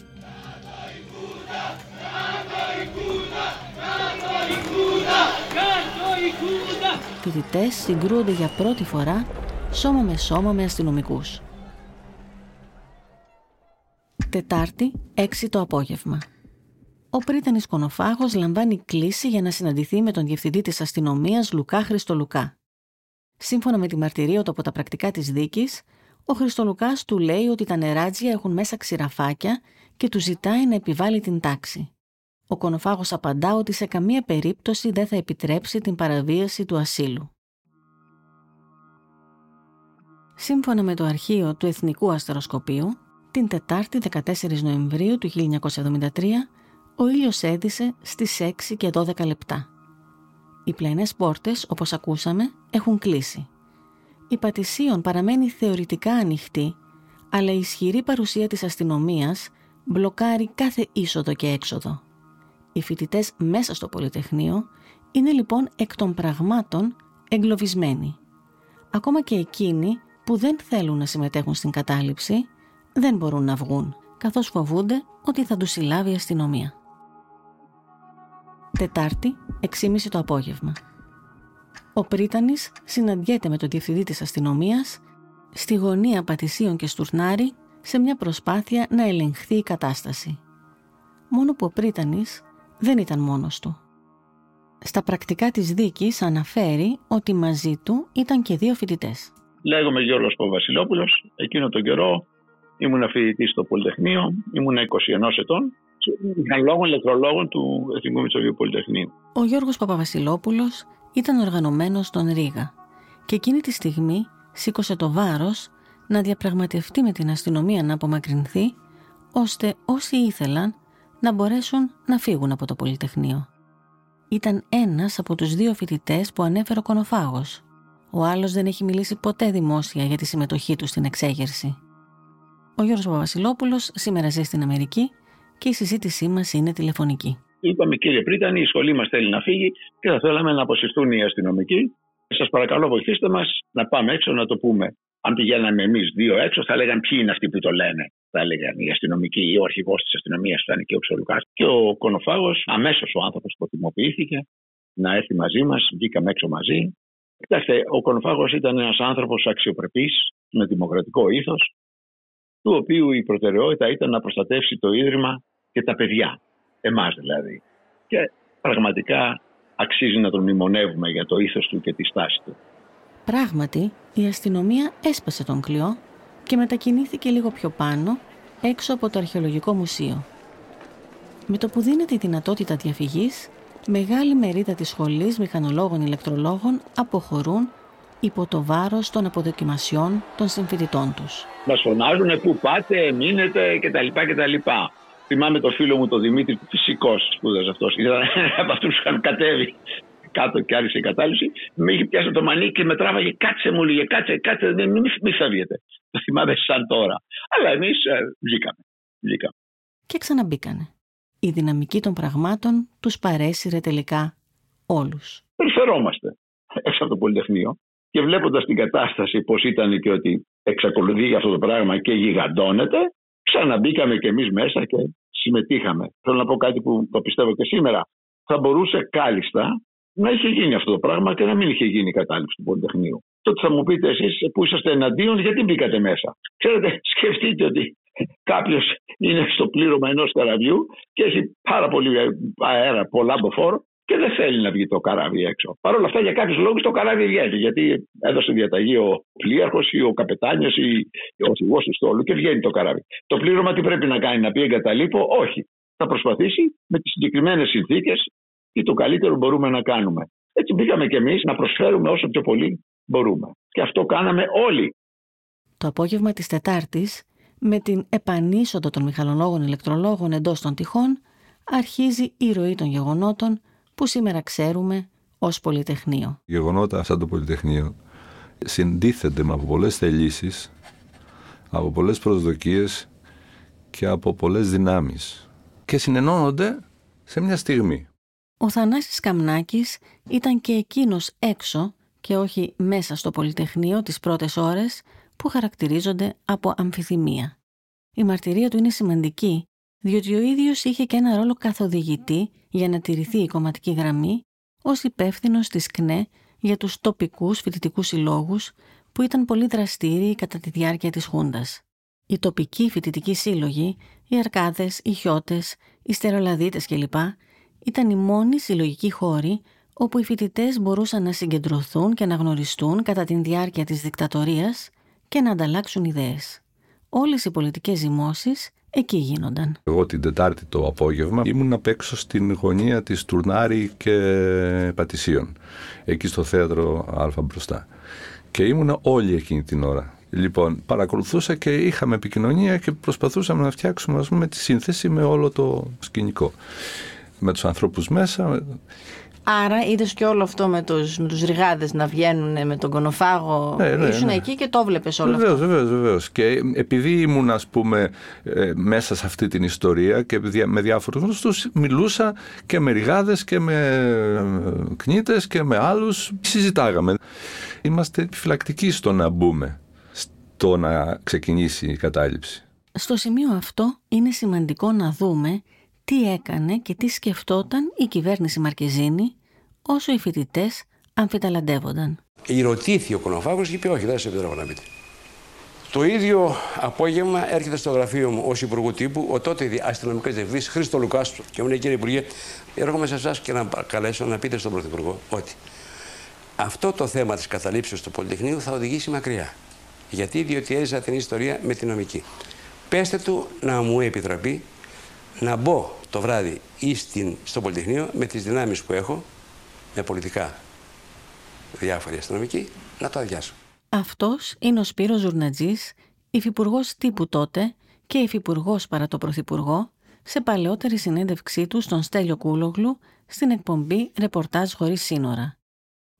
Φοιτητές συγκρούονται για πρώτη φορά σώμα με σώμα με αστυνομικούς. Τετάρτη, 6 το απόγευμα. Ο πρίτανης Κονοφάγος λαμβάνει κλίση για να συναντηθεί με τον διευθυντή της αστυνομίας Λουκά Χριστολουκά. Σύμφωνα με τη μαρτυρία του από τα πρακτικά της δίκης, ο Χριστολουκάς του λέει ότι τα νεράτζια έχουν μέσα ξηραφάκια και του ζητάει να επιβάλλει την τάξη. Ο Κονοφάγος απαντά ότι σε καμία περίπτωση δεν θα επιτρέψει την παραβίαση του ασύλου. Σύμφωνα με το αρχείο του Εθνικού Αστεροσκοπείου, την Τετάρτη 14 Νοεμβρίου του 1973, ο ήλιος έδισε στις 6 και 12 λεπτά. Οι πλαϊνές πόρτες, όπως ακούσαμε, έχουν κλείσει. Η Πατησίων παραμένει θεωρητικά ανοιχτή, αλλά η ισχυρή παρουσία της αστυνομίας μπλοκάρει κάθε είσοδο και έξοδο. Οι φοιτητές μέσα στο Πολυτεχνείο είναι λοιπόν εκ των πραγμάτων εγκλωβισμένοι. Ακόμα και εκείνοι που δεν θέλουν να συμμετέχουν στην κατάληψη δεν μπορούν να βγουν, καθώς φοβούνται ότι θα τους συλλάβει η αστυνομία. Τετάρτη, 6.30 το απόγευμα. Ο Πρίτανης συναντιέται με τον διευθυντή της αστυνομίας στη γωνία Πατησίων και Στουρνάρη σε μια προσπάθεια να ελεγχθεί η κατάσταση. Μόνο που ο Πρίτανης δεν ήταν μόνος του. Στα πρακτικά της δίκης αναφέρει ότι μαζί του ήταν και δύο φοιτητές. Λέγομαι Γιώργος Παπαβασιλόπουλος. Εκείνο τον καιρό ήμουν φοιτητής στο Πολυτεχνείο, ήμουν 21 ετών λόγων ηλεκτρολόγων του Εθνικού Μητσοβίου Πολυτεχνείου. Ο Γιώργος Παπαβασιλόπουλος ήταν οργανωμένος στον Ρήγα και εκείνη τη στιγμή σήκωσε το βάρος να διαπραγματευτεί με την αστυνομία να απομακρυνθεί ώστε όσοι ήθελαν να μπορέσουν να φύγουν από το Πολυτεχνείο. Ήταν ένας από τους δύο φοιτητές που ανέφερε ο Κονοφάγος. Ο άλλος δεν έχει μιλήσει ποτέ δημόσια για τη συμμετοχή του στην εξέγερση. Ο Γιώργος Παπασιλόπουλος σήμερα ζει στην Αμερική και η συζήτησή μας είναι τηλεφωνική. Είπαμε κύριε Πρίτανη, η σχολή μας θέλει να φύγει και θα θέλαμε να αποσυρθούν οι αστυνομικοί. Σας παρακαλώ βοηθήστε μας να πάμε έξω να το πούμε. Αν πηγαίναμε εμείς δύο έξω, θα λέγαν ποιοι είναι αυτοί που το λένε; Θα έλεγαν οι αστυνομικοί ή ο αρχηγός της αστυνομίας που ήταν και ο Ψολουκά. Και ο Κονοφάγος, αμέσως ο άνθρωπος που θυμοποιήθηκε να έρθει μαζί μας, βγήκαμε έξω μαζί. Κοιτάξτε, ο Κονοφάγος ήταν ένας άνθρωπος αξιοπρεπής, με δημοκρατικό ήθος, του οποίου η προτεραιότητα ήταν να προστατεύσει το ίδρυμα και τα παιδιά. Εμάς δηλαδή. Και πραγματικά αξίζει να τον μνημονεύουμε για το ήθος του και τη στάση του. Πράγματι, η αστυνομία έσπασε τον κλειό και μετακινήθηκε λίγο πιο πάνω, έξω από το Αρχαιολογικό Μουσείο. Με το που δίνεται η δυνατότητα διαφυγής, μεγάλη μερίδα της σχολής μηχανολόγων ηλεκτρολόγων αποχωρούν υπό το βάρος των αποδοκιμασιών των συμφοιτητών τους. Μας φωνάζουν πού πάτε, μείνετε κτλ. κτλ. Θυμάμαι το φίλο μου τον Δημήτρη, φυσικός σπούδας αυτός, ήταν [laughs] από αυτούς που είχαν κατέβει κάτω και άρχισε η κατάληψη, με είχε πιάσει το μανίκι και με τράβαγε. Κάτσε μου, λέγε, κάτσε, κάτσε, δεν μη, μη φεύγετε. Το θυμάμαι σαν τώρα. Αλλά εμείς ε, βγήκαμε. βγήκαμε. Και ξαναμπήκανε. Η δυναμική των πραγμάτων τους παρέσυρε τελικά όλους. Περιφερόμαστε έξω από το Πολυτεχνείο και βλέποντας την κατάσταση πώς ήταν και ότι εξακολουθεί για αυτό το πράγμα και γιγαντώνεται, ξαναμπήκαμε κι εμείς μέσα και συμμετείχαμε. Θέλω να πω κάτι που το πιστεύω και σήμερα. Θα μπορούσε κάλλιστα να είχε γίνει αυτό το πράγμα και να μην είχε γίνει η κατάληψη του Πολυτεχνείου. Τότε θα μου πείτε εσείς που είσαστε εναντίον, γιατί μπήκατε μέσα. Ξέρετε, [laughs] σκεφτείτε ότι κάποιος είναι στο πλήρωμα ενός καραβιού και έχει πάρα πολύ αέρα, πολλά μποφόρ και δεν θέλει να βγει το καράβι έξω. Παρ' όλα αυτά, για κάποιους λόγους το καράβι βγαίνει. Γιατί έδωσε διαταγή ο πλοίαρχος ή ο καπετάνιος ή ο οδηγός του στόλου και βγαίνει το καράβι. Το πλήρωμα τι πρέπει να κάνει, να πει εγκαταλείπω, όχι. Θα προσπαθήσει με τις συγκεκριμένες συνθήκες τι το καλύτερο μπορούμε να κάνουμε. Έτσι μπήκαμε κι εμείς να προσφέρουμε όσο πιο πολύ μπορούμε. Και αυτό κάναμε όλοι. Το απόγευμα της Τετάρτης, με την επανείσοδο των μηχανολόγων ηλεκτρολόγων εντός των τυχών, αρχίζει η ροή των γεγονότων που σήμερα ξέρουμε ως Πολυτεχνείο. Γεγονότα σαν το Πολυτεχνείο συντίθεται με από πολλές θελήσεις, από πολλές προσδοκίες και από πολλές δυνάμεις και συνενώνονται σε μια στιγμή. Ο Θανάσης Καμνάκης ήταν και εκείνος έξω και όχι μέσα στο Πολυτεχνείο τις πρώτες ώρες που χαρακτηρίζονται από αμφιθυμία. Η μαρτυρία του είναι σημαντική διότι ο ίδιος είχε και ένα ρόλο καθοδηγητή για να τηρηθεί η κομματική γραμμή ως υπεύθυνος της ΚΝΕ για τους τοπικούς φοιτητικούς συλλόγους που ήταν πολύ δραστήριοι κατά τη διάρκεια της Χούντας. Οι τοπικοί φοιτητικοί σύλλογοι, οι Αρκάδες, οι Χιώτες, οι Στερολαδίτες κλπ. ήταν οι μόνοι συλλογικοί χώροι όπου οι φοιτητές μπορούσαν να συγκεντρωθούν και να γνωριστούν κατά τη διάρκεια της δικτατορίας και να ανταλλάξουν ιδέες. Όλες οι πολιτικές ζυμώσεις εκεί γίνονταν. Εγώ την Τετάρτη το απόγευμα ήμουν απ' έξω στην γωνία της Τουρνάρη και Πατησίων, εκεί στο θέατρο Α μπροστά. Και ήμουν όλοι εκείνη την ώρα. Λοιπόν, παρακολουθούσα και είχαμε επικοινωνία και προσπαθούσαμε να φτιάξουμε ας πούμε, τη σύνθεση με όλο το σκηνικό. Με τους ανθρώπους μέσα, Άρα είδες και όλο αυτό με τους με τους ρηγάδες να βγαίνουν με τον κονοφάγο. Ναι, ναι, Ήσουν ναι. εκεί και το βλέπει όλο βεβαίως, αυτό. Βεβαίως, βεβαίως. Και επειδή ήμουν, ας πούμε, ε, μέσα σε αυτή την ιστορία και με διάφορους γνωστούς, μιλούσα και με ρηγάδες και με ε, κνήτες και με άλλους. Συζητάγαμε. Είμαστε επιφυλακτικοί στο να μπούμε στο να ξεκινήσει η κατάληψη. Στο σημείο αυτό είναι σημαντικό να δούμε τι έκανε και τι σκεφτόταν η κυβέρνηση Μαρκεζίνη όσο οι φοιτητές αμφιταλαντεύονταν. Ηρωτήθη ο Κονοφάγος και είπε: Όχι, δεν σε επιτρέπω να πείτε. Το ίδιο απόγευμα έρχεται στο γραφείο μου ως Υπουργού Τύπου ο τότε αστυνομικός διευθυντής Χρήστο Λουκάστρο και μου λέει: Κύριε Υπουργέ, έρχομαι σε εσάς και να καλέσω να πείτε στον Πρωθυπουργό ότι αυτό το θέμα της καταλήψεως του Πολυτεχνείου θα οδηγήσει μακριά. Γιατί, διότι έζησα την ιστορία με την νομική. Πέστε του να μου επιτραπεί να μπω το βράδυ ή στην, στο Πολυτεχνείο με τις δυνάμεις που έχω, με πολιτικά διάφοροι αστυνομικοί, να το αδειάσω. Αυτός είναι ο Σπύρος Ζουρνατζής, υφυπουργός τύπου τότε και υφυπουργός παρά το πρωθυπουργό, σε παλαιότερη συνέντευξή του στον Στέλιο Κούλογλου στην εκπομπή «Ρεπορτάζ χωρίς σύνορα».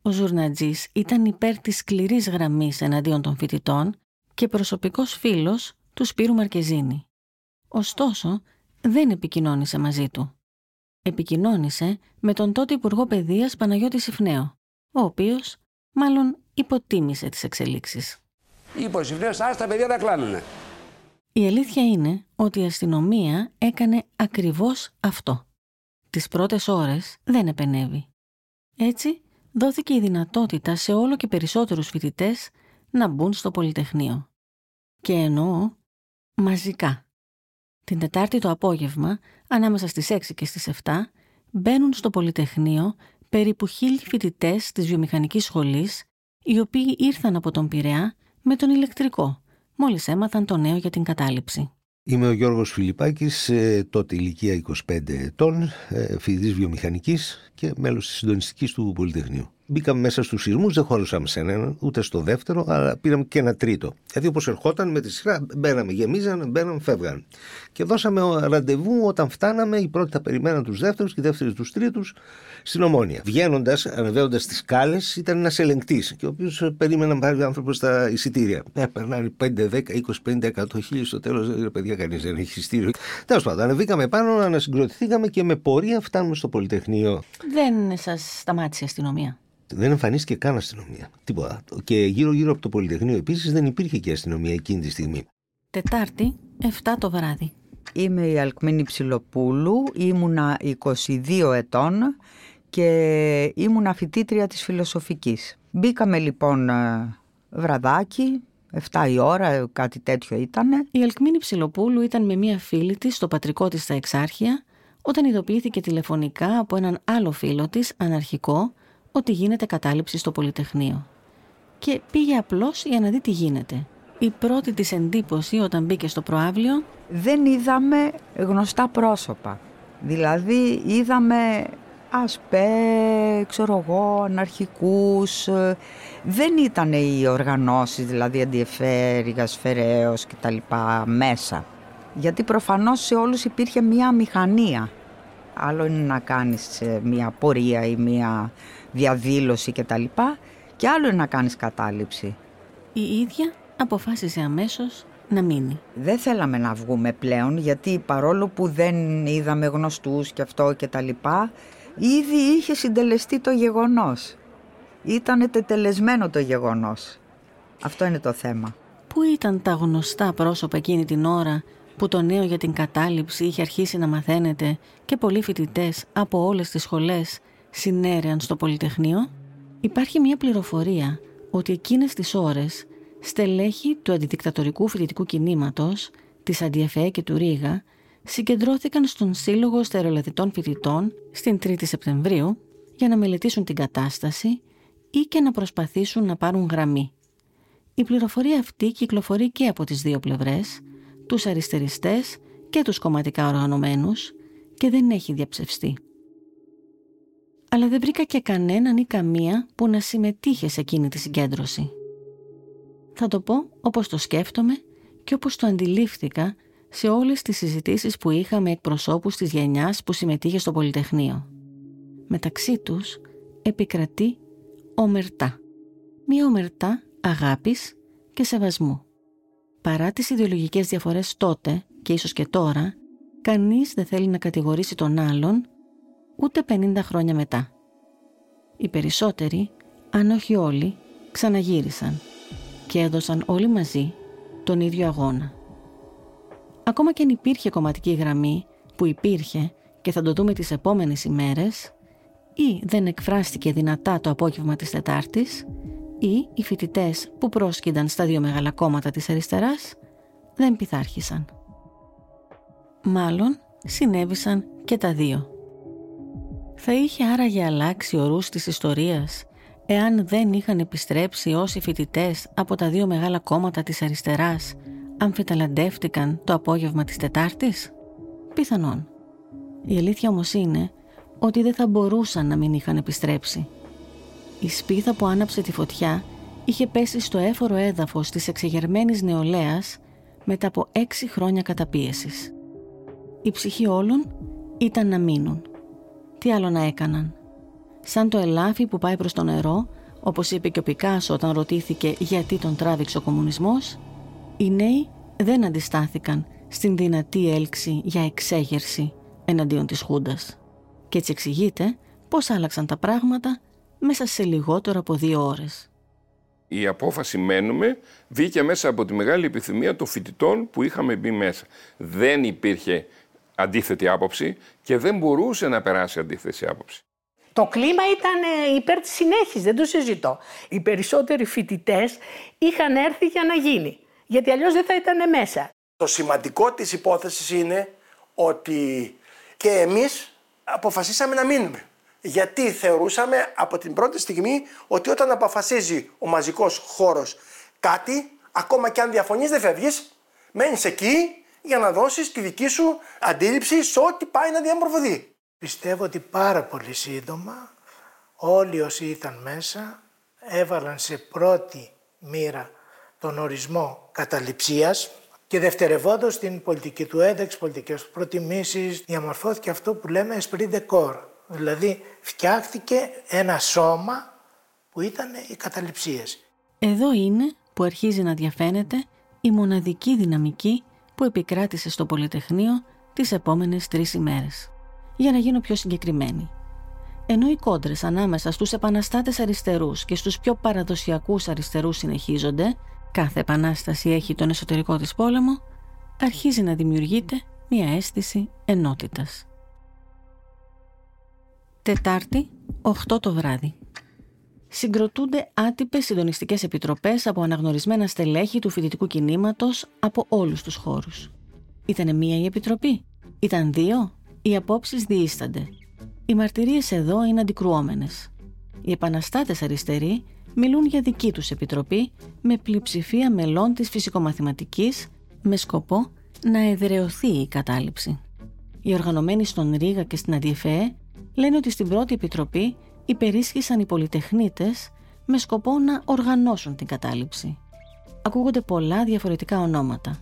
Ο Ζουρνατζής ήταν υπέρ της σκληρής γραμμής εναντίον των φοιτητών και προσωπικός φίλος του Σπύρου Μαρκεζίνη. Ωστόσο, δεν επικοινώνησε μαζί του. Επικοινώνησε με τον τότε Υπουργό Παιδείας Παναγιώτης Συφνέο, ο οποίος μάλλον υποτίμησε τις εξελίξεις. Είπε ο Συφνέος, ας τα παιδιά τα κλάνουνε. Η αλήθεια είναι ότι η αστυνομία έκανε ακριβώς αυτό. Τις πρώτες ώρες δεν επενεύει. Έτσι, δόθηκε η δυνατότητα σε όλο και περισσότερους φοιτητές να μπουν στο Πολυτεχνείο. Και εννοώ μαζικά. Την Τετάρτη το απόγευμα, ανάμεσα στις 6 και στις 7, μπαίνουν στο Πολυτεχνείο περίπου χίλιοι φοιτητές της βιομηχανικής σχολής, οι οποίοι ήρθαν από τον Πειραιά με τον ηλεκτρικό, μόλις έμαθαν το νέο για την κατάληψη. Είμαι ο Γιώργος Φιλιπάκης, ε, τότε ηλικία 25 ετών, ε, φοιτητής βιομηχανικής και μέλος της συντονιστικής του Πολυτεχνείου. Μπήκαμε μέσα στους σειρμού, δεν χωρούσαμε σε έναν, ούτε στο δεύτερο, αλλά πήραμε και ένα τρίτο. Δηλαδή, όπως ερχόταν με τη σειρά, μπαίναμε, γεμίζανε, μπαίναμε, φεύγαν. Και δώσαμε ραντεβού όταν φτάναμε. Οι πρώτοι θα περιμέναν τους δεύτερους και οι δεύτεροι τους τρίτους στην Ομόνια. Βγαίνοντας, ανεβαίνοντας τις σκάλες, ήταν ένας ελεγκτής, και ο οποίος περίμενε να πάρει άνθρωπος στα εισιτήρια. Ε, περνάνε 5, 10, 20, 50, 100 χίλιε στο τέλος. παιδιά, κανείς δεν έχει εισιτήριο. Τέλος πάντων, ανεβήκαμε πάνω, ανασυγκροτηθήκαμε και με πορεία φτάνουμε στο Πολυτεχνείο. Δεν σας σταμάτησε η αστυνομία; Δεν εμφανίστηκε καν αστυνομία. Τίποτα. Και γύρω-γύρω από το Πολυτεχνείο επίσης δεν υπήρχε και αστυνομία εκείνη τη στιγμή. Τετάρτη, 7 το βράδυ. Είμαι η Αλκμίνη Ψιλοπούλου, ήμουνα 22 ετών και ήμουνα φοιτήτρια της φιλοσοφικής. Μπήκαμε λοιπόν ε, βραδάκι, 7 η ώρα, κάτι τέτοιο ήταν. Η Αλκμίνη Ψιλοπούλου ήταν με μία φίλη της στο πατρικό της στα Εξάρχεια όταν ειδοποιήθηκε τηλεφωνικά από έναν άλλο φίλο της, αναρχικό, ότι γίνεται κατάληψη στο Πολυτεχνείο. Και πήγε απλώς για να δει τι γίνεται. Η πρώτη της εντύπωση όταν μπήκε στο προάβλιο... Δεν είδαμε γνωστά πρόσωπα. Δηλαδή είδαμε ΑΣΠΕ, ξέρω εγώ, αναρχικούς. Δεν ήταν οι οργανώσεις, δηλαδή αντιεφέριγας, φεραίος και τα λοιπά μέσα. Γιατί προφανώς σε όλους υπήρχε μία μηχανία. Άλλο είναι να κάνεις ε, μία πορεία ή μία διαδήλωση και τα λοιπά και άλλο είναι να κάνεις κατάληψη. Η ίδια αποφάσισε αμέσως να μείνει. Δεν θέλαμε να βγούμε πλέον γιατί παρόλο που δεν είδαμε γνωστούς και αυτό και τα λοιπά ήδη είχε συντελεστεί το γεγονός. Ήταν τετελεσμένο το γεγονός. Αυτό είναι το θέμα. Πού ήταν τα γνωστά πρόσωπα εκείνη την ώρα που το νέο για την κατάληψη είχε αρχίσει να μαθαίνεται και πολλοί φοιτητές από όλες τις σχολές συνέρεαν στο Πολυτεχνείο. Υπάρχει μια πληροφορία ότι εκείνες τις ώρες στελέχη του αντιδικτατορικού φοιτητικού κινήματος, της Αντιεφέ και του Ρίγα, συγκεντρώθηκαν στον Σύλλογο Στερεολαθητών Φοιτητών στην 3η Σεπτεμβρίου για να μελετήσουν την κατάσταση ή και να προσπαθήσουν να πάρουν γραμμή. Η πληροφορία αυτή κυκλοφορεί και από τις δύο πλευρές, τους αριστεριστές και τους κομματικά οργανωμένους και δεν έχει διαψευστεί. Αλλά δεν βρήκα και κανέναν ή καμία που να συμμετείχε σε εκείνη τη συγκέντρωση. Θα το πω όπως το σκέφτομαι και όπως το αντιλήφθηκα σε όλες τις συζητήσεις που είχα με εκπροσώπους της γενιάς που συμμετείχε στο Πολυτεχνείο. Μεταξύ τους επικρατεί ομερτά. Μία ομερτά αγάπης και σεβασμού. Παρά τις ιδεολογικές διαφορές τότε και ίσως και τώρα, κανείς δεν θέλει να κατηγορήσει τον άλλον ούτε 50 χρόνια μετά. Οι περισσότεροι, αν όχι όλοι, ξαναγύρισαν και έδωσαν όλοι μαζί τον ίδιο αγώνα. Ακόμα και αν υπήρχε κομματική γραμμή που υπήρχε και θα το δούμε τις επόμενες ημέρες ή δεν εκφράστηκε δυνατά το απόγευμα της Τετάρτης ή οι φοιτητές που πρόσκυνταν στα δύο μεγάλα κόμματα της αριστεράς δεν πειθάρχησαν. Μάλλον συνέβησαν και τα δύο. Θα είχε άραγε αλλάξει ο ρούς της ιστορίας εάν δεν είχαν επιστρέψει όσοι φοιτητές από τα δύο μεγάλα κόμματα της αριστεράς αμφιταλαντεύτηκαν το απόγευμα της Τετάρτης; Πιθανόν. Η αλήθεια όμως είναι ότι δεν θα μπορούσαν να μην είχαν επιστρέψει. Η σπίθα που άναψε τη φωτιά είχε πέσει στο έφορο έδαφος της εξεγερμένης νεολαίας μετά από έξι χρόνια καταπίεσης. Η ψυχή όλων ήταν να μείνουν. Τι άλλο να έκαναν; Σαν το ελάφι που πάει προς το νερό, όπως είπε και ο Πικάσο όταν ρωτήθηκε γιατί τον τράβηξε ο κομμουνισμός, οι νέοι δεν αντιστάθηκαν στην δυνατή έλξη για εξέγερση εναντίον της Χούντας. Και έτσι εξηγείται πώς άλλαξαν τα πράγματα μέσα σε λιγότερο από δύο ώρες. Η απόφαση μένουμε βγήκε μέσα από τη μεγάλη επιθυμία των φοιτητών που είχαμε μπει μέσα. Δεν υπήρχε αντίθετη άποψη και δεν μπορούσε να περάσει αντίθετη άποψη. Το κλίμα ήταν ε, υπέρ της συνέχισης, δεν το συζητώ. Οι περισσότεροι φοιτητές είχαν έρθει για να γίνει, γιατί αλλιώς δεν θα ήταν μέσα. Το σημαντικό της υπόθεσης είναι ότι και εμείς αποφασίσαμε να μείνουμε. Γιατί θεωρούσαμε από την πρώτη στιγμή ότι όταν αποφασίζει ο μαζικός χώρος κάτι, ακόμα και αν διαφωνείς δεν φεύγεις, μένεις εκεί για να δώσεις τη δική σου αντίληψη σε ό,τι πάει να διαμορφωθεί. Πιστεύω ότι πάρα πολύ σύντομα όλοι όσοι ήταν μέσα έβαλαν σε πρώτη μοίρα τον ορισμό καταληψίας και δευτερευόντως την πολιτική του ένταξη, πολιτικές του προτιμήσεις, διαμορφώθηκε αυτό που λέμε esprit de corps. Δηλαδή φτιάχτηκε ένα σώμα που ήταν οι καταληψίες. Εδώ είναι που αρχίζει να διαφαίνεται η μοναδική δυναμική που επικράτησε στο Πολυτεχνείο τις επόμενες τρεις ημέρες. Για να γίνω πιο συγκεκριμένη. Ενώ οι κόντρες ανάμεσα στους επαναστάτες αριστερούς και στους πιο παραδοσιακούς αριστερούς συνεχίζονται, κάθε επανάσταση έχει τον εσωτερικό της πόλεμο, αρχίζει να δημιουργείται μια αίσθηση ενότητας. Τετάρτη, 8 το βράδυ. Συγκροτούνται άτυπες συντονιστικές επιτροπές από αναγνωρισμένα στελέχη του φοιτητικού κινήματος από όλους τους χώρους. Ήτανε μία η επιτροπή, ήταν δύο, οι απόψεις διήστανται. Οι μαρτυρίες εδώ είναι αντικρουόμενες. Οι επαναστάτες αριστεροί μιλούν για δική τους επιτροπή με πλειοψηφία μελών της φυσικομαθηματικής με σκοπό να εδρεωθεί η κατάληψη. Οι οργανωμένοι στον Ρήγα και στην Αντιεφέ λένε ότι στην πρώτη επιτροπή υπερίσχυσαν οι πολυτεχνίτες με σκοπό να οργανώσουν την κατάληψη. Ακούγονται πολλά διαφορετικά ονόματα.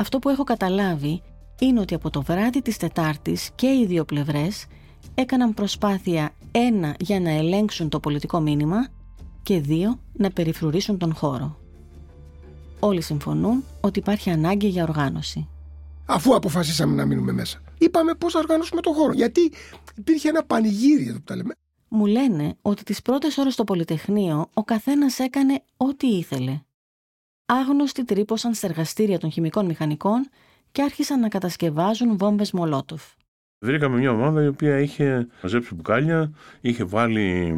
Αυτό που έχω καταλάβει είναι ότι από το βράδυ της Τετάρτης και οι δύο πλευρές έκαναν προσπάθεια ένα για να ελέγξουν το πολιτικό μήνυμα και δύο να περιφρουρήσουν τον χώρο. Όλοι συμφωνούν ότι υπάρχει ανάγκη για οργάνωση. Αφού αποφασίσαμε να μείνουμε μέσα. Είπαμε πώς θα οργανώσουμε τον χώρο. Γιατί υπήρχε ένα πανηγύρι εδώ που τα λέμε. Μου λένε ότι τις πρώτες ώρες στο Πολυτεχνείο ο καθένας έκανε ό,τι ήθελε. Άγνωστοι τρύπωσαν στα εργαστήρια των χημικών μηχανικών και άρχισαν να κατασκευάζουν βόμβες Μολότοφ. Βρήκαμε μια ομάδα η οποία είχε μαζέψει μπουκάλια, είχε βάλει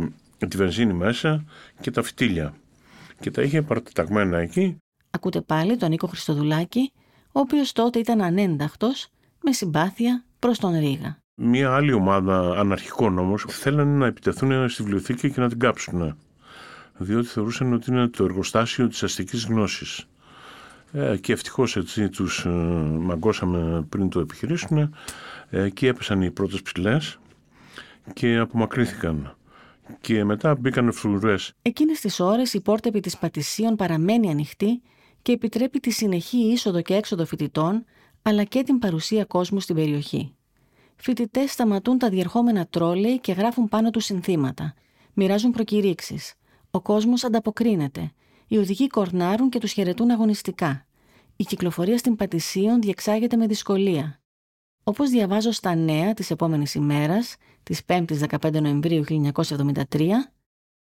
τη βενζίνη μέσα και τα φυτίλια και τα είχε παρατεταγμένα εκεί. Ακούτε πάλι τον Νίκο Χριστοδουλάκη, ο οποίος τότε ήταν ανένταχτος με συμπάθεια προς τον Ρίγα. Μια άλλη ομάδα αναρχικών όμως θέλανε να επιτεθούν στη βιβλιοθήκη και να την κάψουν. Διότι θεωρούσαν ότι είναι το εργοστάσιο της αστικής γνώσης. Ε, και ευτυχώς έτσι τους ε, μαγκώσαμε πριν το επιχειρήσουν. Ε, εκεί έπεσαν οι πρώτες ψηλές και απομακρύθηκαν. Και μετά μπήκαν φρουρές. Εκείνες τις ώρες η πόρτα επί της Πατησίων παραμένει ανοιχτή και επιτρέπει τη συνεχή είσοδο και έξοδο φοιτητών, αλλά και την παρουσία κόσμου στην περιοχή. Φοιτητές σταματούν τα διερχόμενα τρόλεϊ και γράφουν πάνω τους συνθήματα. Μοιράζουν προκηρύξεις. Ο κόσμος ανταποκρίνεται. Οι οδηγοί κορνάρουν και τους χαιρετούν αγωνιστικά. Η κυκλοφορία στην Πατησίων διεξάγεται με δυσκολία. Όπως διαβάζω στα νέα της επόμενης ημέρας, της 5η 15 Νοεμβρίου 1973,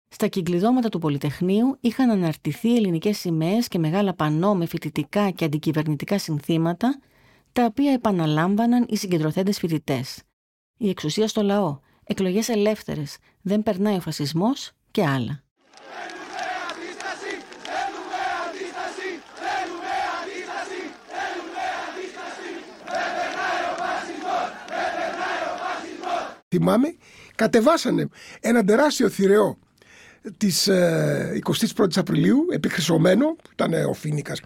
στα κυκλειδώματα του Πολυτεχνείου είχαν αναρτηθεί ελληνικές σημαίες και μεγάλα πανό με φοιτητικά και αντικυβερνητικά συνθήματα τα οποία επαναλάμβαναν οι συγκεντρωθέντες φοιτητές. Η εξουσία στο λαό, εκλογές ελεύθερες, δεν περνάει ο φασισμός και άλλα. Θυμάμαι, κατεβάσανε ένα τεράστιο θηρεό της 21ης ε, Απριλίου, επιχρυσωμένο, που ήταν ο Φίνικας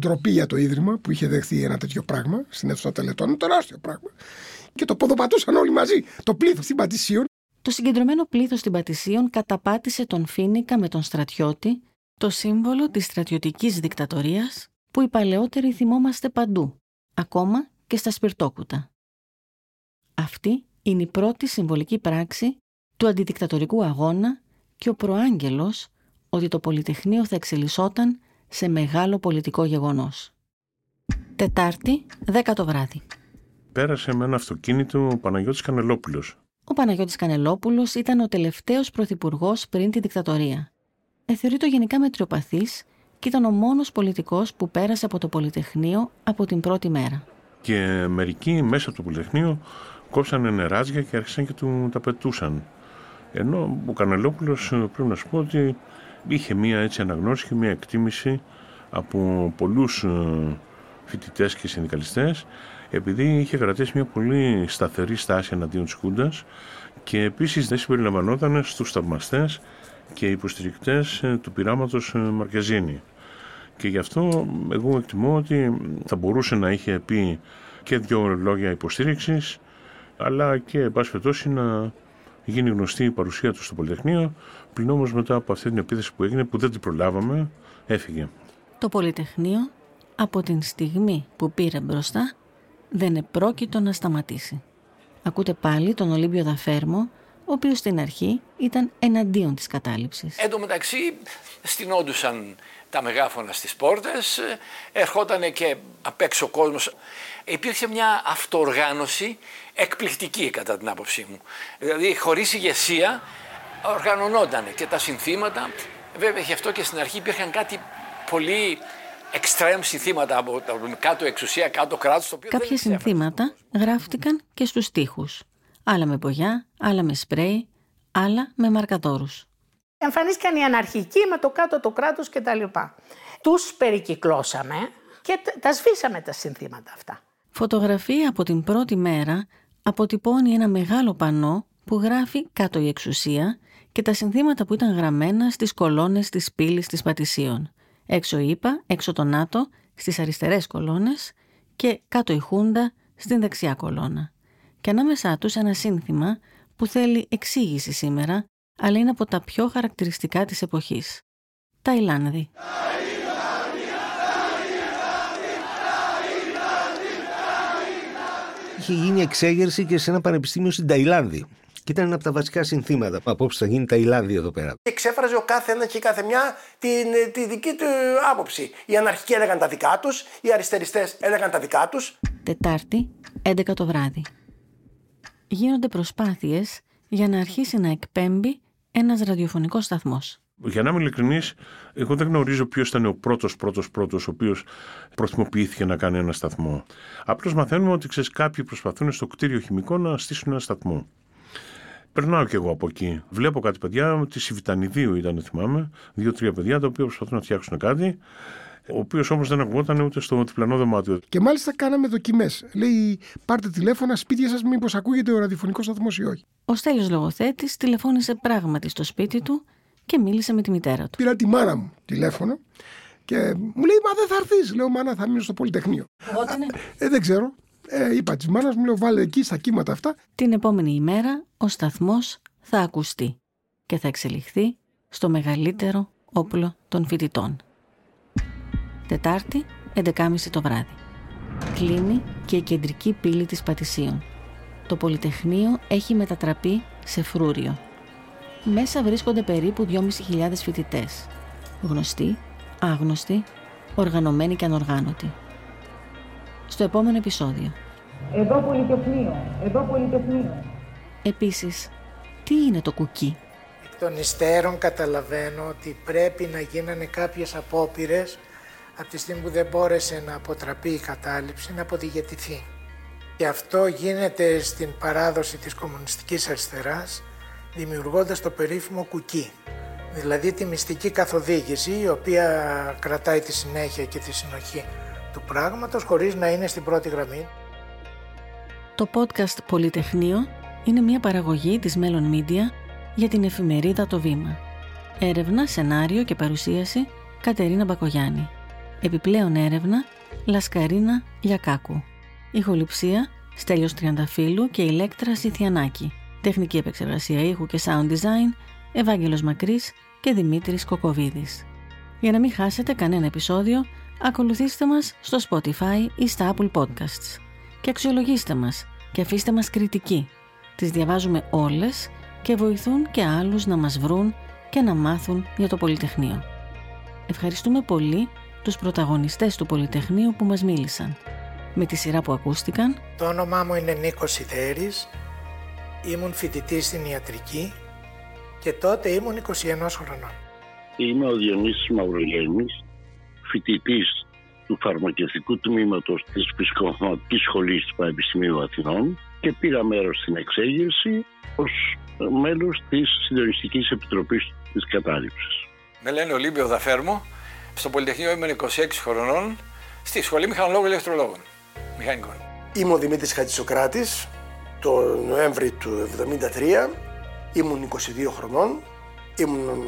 ντροπή για το Ίδρυμα που είχε δεχθεί ένα τέτοιο πράγμα στην αίθουσα τελετών, τεράστιο πράγμα. Και το ποδοπατούσαν όλοι μαζί, το πλήθος στην Πατησίων. Το συγκεντρωμένο πλήθος στην Πατησίων καταπάτησε τον Φίνικα με τον στρατιώτη, το σύμβολο της στρατιωτικής δικτατορίας που οι παλαιότεροι θυμόμαστε παντού, ακόμα και στα σπιρτόκουτα. Αυτή είναι η πρώτη συμβολική πράξη του αντιδικτατορικού αγώνα και ο προάγγελος ότι το Πολυτεχνείο θα εξελισσόταν σε μεγάλο πολιτικό γεγονός. Τετάρτη, 10 το βράδυ. Πέρασε με ένα αυτοκίνητο ο Παναγιώτης Κανελόπουλος. Ο Παναγιώτης Κανελόπουλος ήταν ο τελευταίος πρωθυπουργός πριν τη δικτατορία. Εθεωρείται γενικά μετριοπαθής και ήταν ο μόνος πολιτικός που πέρασε από το Πολυτεχνείο από την πρώτη μέρα. Και μερικοί μέσα από το Πολυτεχνείο κόψανε νεράζια και άρχισαν και του τα πετούσαν. Ενώ ο Κανελόπουλος πρέπει να σου πω ότι είχε μία έτσι αναγνώριση και μία εκτίμηση από πολλούς ε, φοιτητές και συνδικαλιστές επειδή είχε κρατήσει μια πολύ σταθερή στάση εναντίον της Χούντας και επίσης δεν συμπεριλαμβανόταν στους θαυμαστές και υποστηρικτές ε, του πειράματος ε, Μαρκεζίνη. Και γι' αυτό εγώ εκτιμώ ότι θα μπορούσε να είχε πει και δύο λόγια υποστήριξης αλλά και εν πάση να γίνει γνωστή η παρουσία του στο Πολυτεχνείο. Πλην όμως μετά από αυτή την επίθεση που έγινε, που δεν την προλάβαμε, έφυγε. Το Πολυτεχνείο από την στιγμή που πήρε μπροστά δεν επρόκειτο να σταματήσει. Ακούτε πάλι τον Ολύμπιο Δαφέρμο, ο οποίος στην αρχή ήταν εναντίον της κατάληψης. Εν τω μεταξύ στηνόντουσαν τα μεγάφωνα στις πόρτες, ερχόταν και απ' έξω ο κόσμος. Υπήρξε μια αυτοοργάνωση εκπληκτική κατά την άποψή μου. Δηλαδή χωρίς ηγεσία οργανωνόταν και τα συνθήματα. Βέβαια γι' αυτό και στην αρχή υπήρχαν κάτι πολύ εξτρέμ συνθήματα από κάτω εξουσία, κάτω κράτος. Το οποίο Κάποια συνθήματα γράφτηκαν και στους τοίχους. Άλλα με πογιά, άλλα με σπρέι, άλλα με μαρκατόρους. Εμφανίστηκαν οι αναρχικοί με το κάτω το κράτος και τα λοιπά. Τους περικυκλώσαμε και τα σβήσαμε τα συνθήματα αυτά. Φωτογραφία από την πρώτη μέρα αποτυπώνει ένα μεγάλο πανό που γράφει κάτω η εξουσία και τα συνθήματα που ήταν γραμμένα στις κολόνες της πύλης της Πατησίων. Έξω η ΙΠΑ, έξω το ΝΑΤΟ, στις αριστερές κολόνες και κάτω η Χούντα στην δεξιά κολόνα. Και ανάμεσά τους ένα σύνθημα που θέλει εξήγηση σήμερα, αλλά είναι από τα πιο χαρακτηριστικά της εποχής. Ταϊλάνδη. Είχε γίνει εξέγερση και σε ένα πανεπιστήμιο στην Ταϊλάνδη. Και ήταν ένα από τα βασικά συνθήματα. Απόψε θα γίνει Ταϊλάνδη εδώ πέρα. Εξέφραζε ο κάθε ένας και η κάθε μια την, τη δική του άποψη. Οι αναρχικοί έλεγαν τα δικά τους, οι αριστεριστές έλεγαν τα δικά τους. Τετάρτη, 11 το βράδυ. Γίνονται προσπάθειες για να αρχίσει να εκπέμπει ένας ραδιοφωνικός σταθμός. Για να είμαι ειλικρινής, εγώ δεν γνωρίζω ποιος ήταν ο πρώτος, πρώτος, πρώτος, ο οποίος προθυμοποιήθηκε να κάνει ένα σταθμό. Απλώς μαθαίνουμε ότι ξέρεις, κάποιοι προσπαθούν στο κτίριο χημικό να στήσουν ένα σταθμό. Περνάω κι εγώ από εκεί. Βλέπω κάτι παιδιά, τη Σιβητανιδίου ήταν, θυμάμαι, δύο-τρία παιδιά τα οποία προσπαθούν να φτιάξουν κάτι, ο οποίος όμως δεν ακουγόταν ούτε στο διπλανό δωμάτιο. Και μάλιστα κάναμε δοκιμές. Λέει, πάρτε τηλέφωνα, σπίτια σας, μήπως ακούγεται ο ραδιοφωνικός σταθμός ή όχι. Ο Στέλιος Λογοθέτης τηλεφώνησε πράγματι στο σπίτι του και μίλησε με τη μητέρα του. Πήρα τη μάνα μου τηλέφωνο και μου λέει: Μα δεν θα έρθεις. Λέω: Μάνα, θα μείνω στο Πολυτεχνείο. Πότε Ε, δεν ξέρω. Ε, είπα της μάνας μου, λέω: Βάλε εκεί στα κύματα αυτά. Την επόμενη ημέρα ο σταθμός θα ακουστεί και θα εξελιχθεί στο μεγαλύτερο όπλο των φοιτητών. Τετάρτη, 11.30 το βράδυ. Κλείνει και η κεντρική πύλη της Πατησίων. Το Πολυτεχνείο έχει μετατραπεί σε φρούριο. Μέσα βρίσκονται περίπου 2.500 φοιτητές. Γνωστοί, άγνωστοι, οργανωμένοι και ανοργάνωτοι. Στο επόμενο επεισόδιο. Εδώ Πολυτεχνείο, εδώ Πολυτεχνείο. Επίσης, τι είναι το κουκί; Εκ των υστέρων καταλαβαίνω ότι πρέπει να γίνανε κάποιες απόπειρες από τη στιγμή που δεν μπόρεσε να αποτραπεί η κατάληψη να αποδιαιτηθεί. Και αυτό γίνεται στην παράδοση της κομμουνιστικής αριστεράς δημιουργώντας το περίφημο κουκί. Δηλαδή τη μυστική καθοδήγηση η οποία κρατάει τη συνέχεια και τη συνοχή του πράγματος χωρίς να είναι στην πρώτη γραμμή. Το podcast Πολυτεχνείο είναι μια παραγωγή της Melon Media για την εφημερίδα Το Βήμα. Έρευνα, σενάριο και παρουσίαση Κατερίνα Μπακογιάννη. Επιπλέον έρευνα Λασκαρίνα Λιακάκου. Ηχοληψία Στέλιος Τριανταφύλου και Ηλέκτρα Σιθιανάκη. Τεχνική επεξεργασία ήχου και sound design Ευάγγελος Μακρύς και Δημήτρης Κοκοβίδης. Για να μην χάσετε κανένα επεισόδιο, ακολουθήστε μας στο Spotify ή στα Apple Podcasts και αξιολογήστε μας και αφήστε μας κριτική. Τις διαβάζουμε όλες και βοηθούν και άλλους να μας βρουν και να μάθουν για το Πολυτεχνείο. Ευχαριστούμε πολύ τους πρωταγωνιστές του Πολυτεχνείου που μας μίλησαν. Με τη σειρά που ακούστηκαν Το όνομά μου είναι Νίκος Σιδέρης, ήμουν φοιτητής στην ιατρική και τότε ήμουν 21 χρονών. Είμαι ο Διονύσης Μαυρογέννης, φοιτητής του φαρμακευτικού τμήματος της Φυσικοθεματικής Σχολής του Πανεπιστημίου Αθηνών και πήρα μέρος στην εξέγερση ως μέλος της Συντονιστικής Επιτροπής της Κατάληψης. Με λένε Ολύμπιο Δαφέρμο. Στο Πολυτεχνείο ήμουν 26 χρονών. Στη Σχολή Μηχανολόγων Ηλεκτρολόγων. Μηχανικών. Είμαι ο Δημήτρης Χατζησοκράτης. Το Νοέμβρη του 1973 ήμουν 22 χρονών. Ήμουν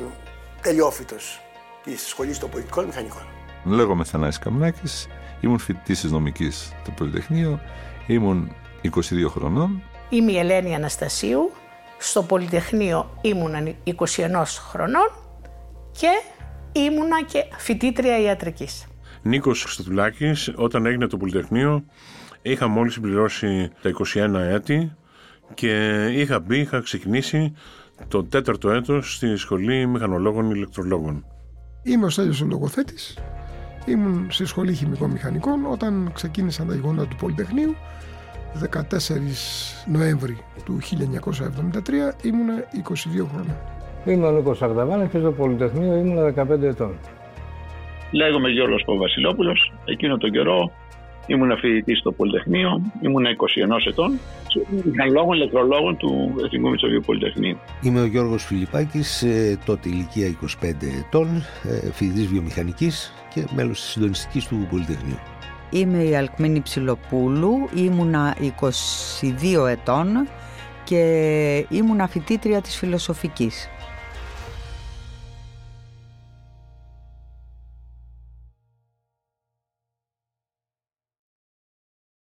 τελειόφυτος της Σχολής των Πολιτικών Μηχανικών. Λέγομαι Θανάσης Καμνάκης, ήμουν φοιτητής της νομικής στο Πολυτεχνείο, ήμουν 22 χρονών. Είμαι η Ελένη Αναστασίου, Στο Πολυτεχνείο ήμουνα 21 χρονών και ήμουνα και φοιτήτρια ιατρικής. Νίκος Χριστοδουλάκης, όταν έγινε το Πολυτεχνείο, είχα μόλις συμπληρώσει τα 21 έτη και είχα μπει, είχα ξεκινήσει το τέταρτο έτος στη Σχολή Μηχανολόγων Ηλεκτρολόγων. Είμαι ο Στέλιος ο λογοθέτης. Ήμουν στη Σχολή Χημικών Μηχανικών όταν ξεκίνησαν τα γεγονότα του Πολυτεχνείου 14 Νοέμβρη του 1973 ήμουν 22 χρόνια. Είμαι ο Νίκος Αγδαβάνης και στο Πολυτεχνείο ήμουν 15 ετών. Λέγομαι Γιώργος Παπαβασιλόπουλος. Εκείνο τον καιρό ήμουν φοιτητής στο Πολυτεχνείο, ήμουν 21 ετών, μηχανολόγων, ηλεκτρολόγων του Εθνικού Μητσοβίου Πολυτεχνείου. Είμαι ο Γιώργος Φιλιπάκης, ε, τότε ηλικία 25 ετών, ε, φοιτητής βιομηχανικής και μέλος της συντονιστικής του Πολυτεχνείου. Είμαι η Αλκμίνη Ψιλοπούλου, ήμουνα 22 ετών και ήμουνα φοιτήτρια της φιλοσοφικής.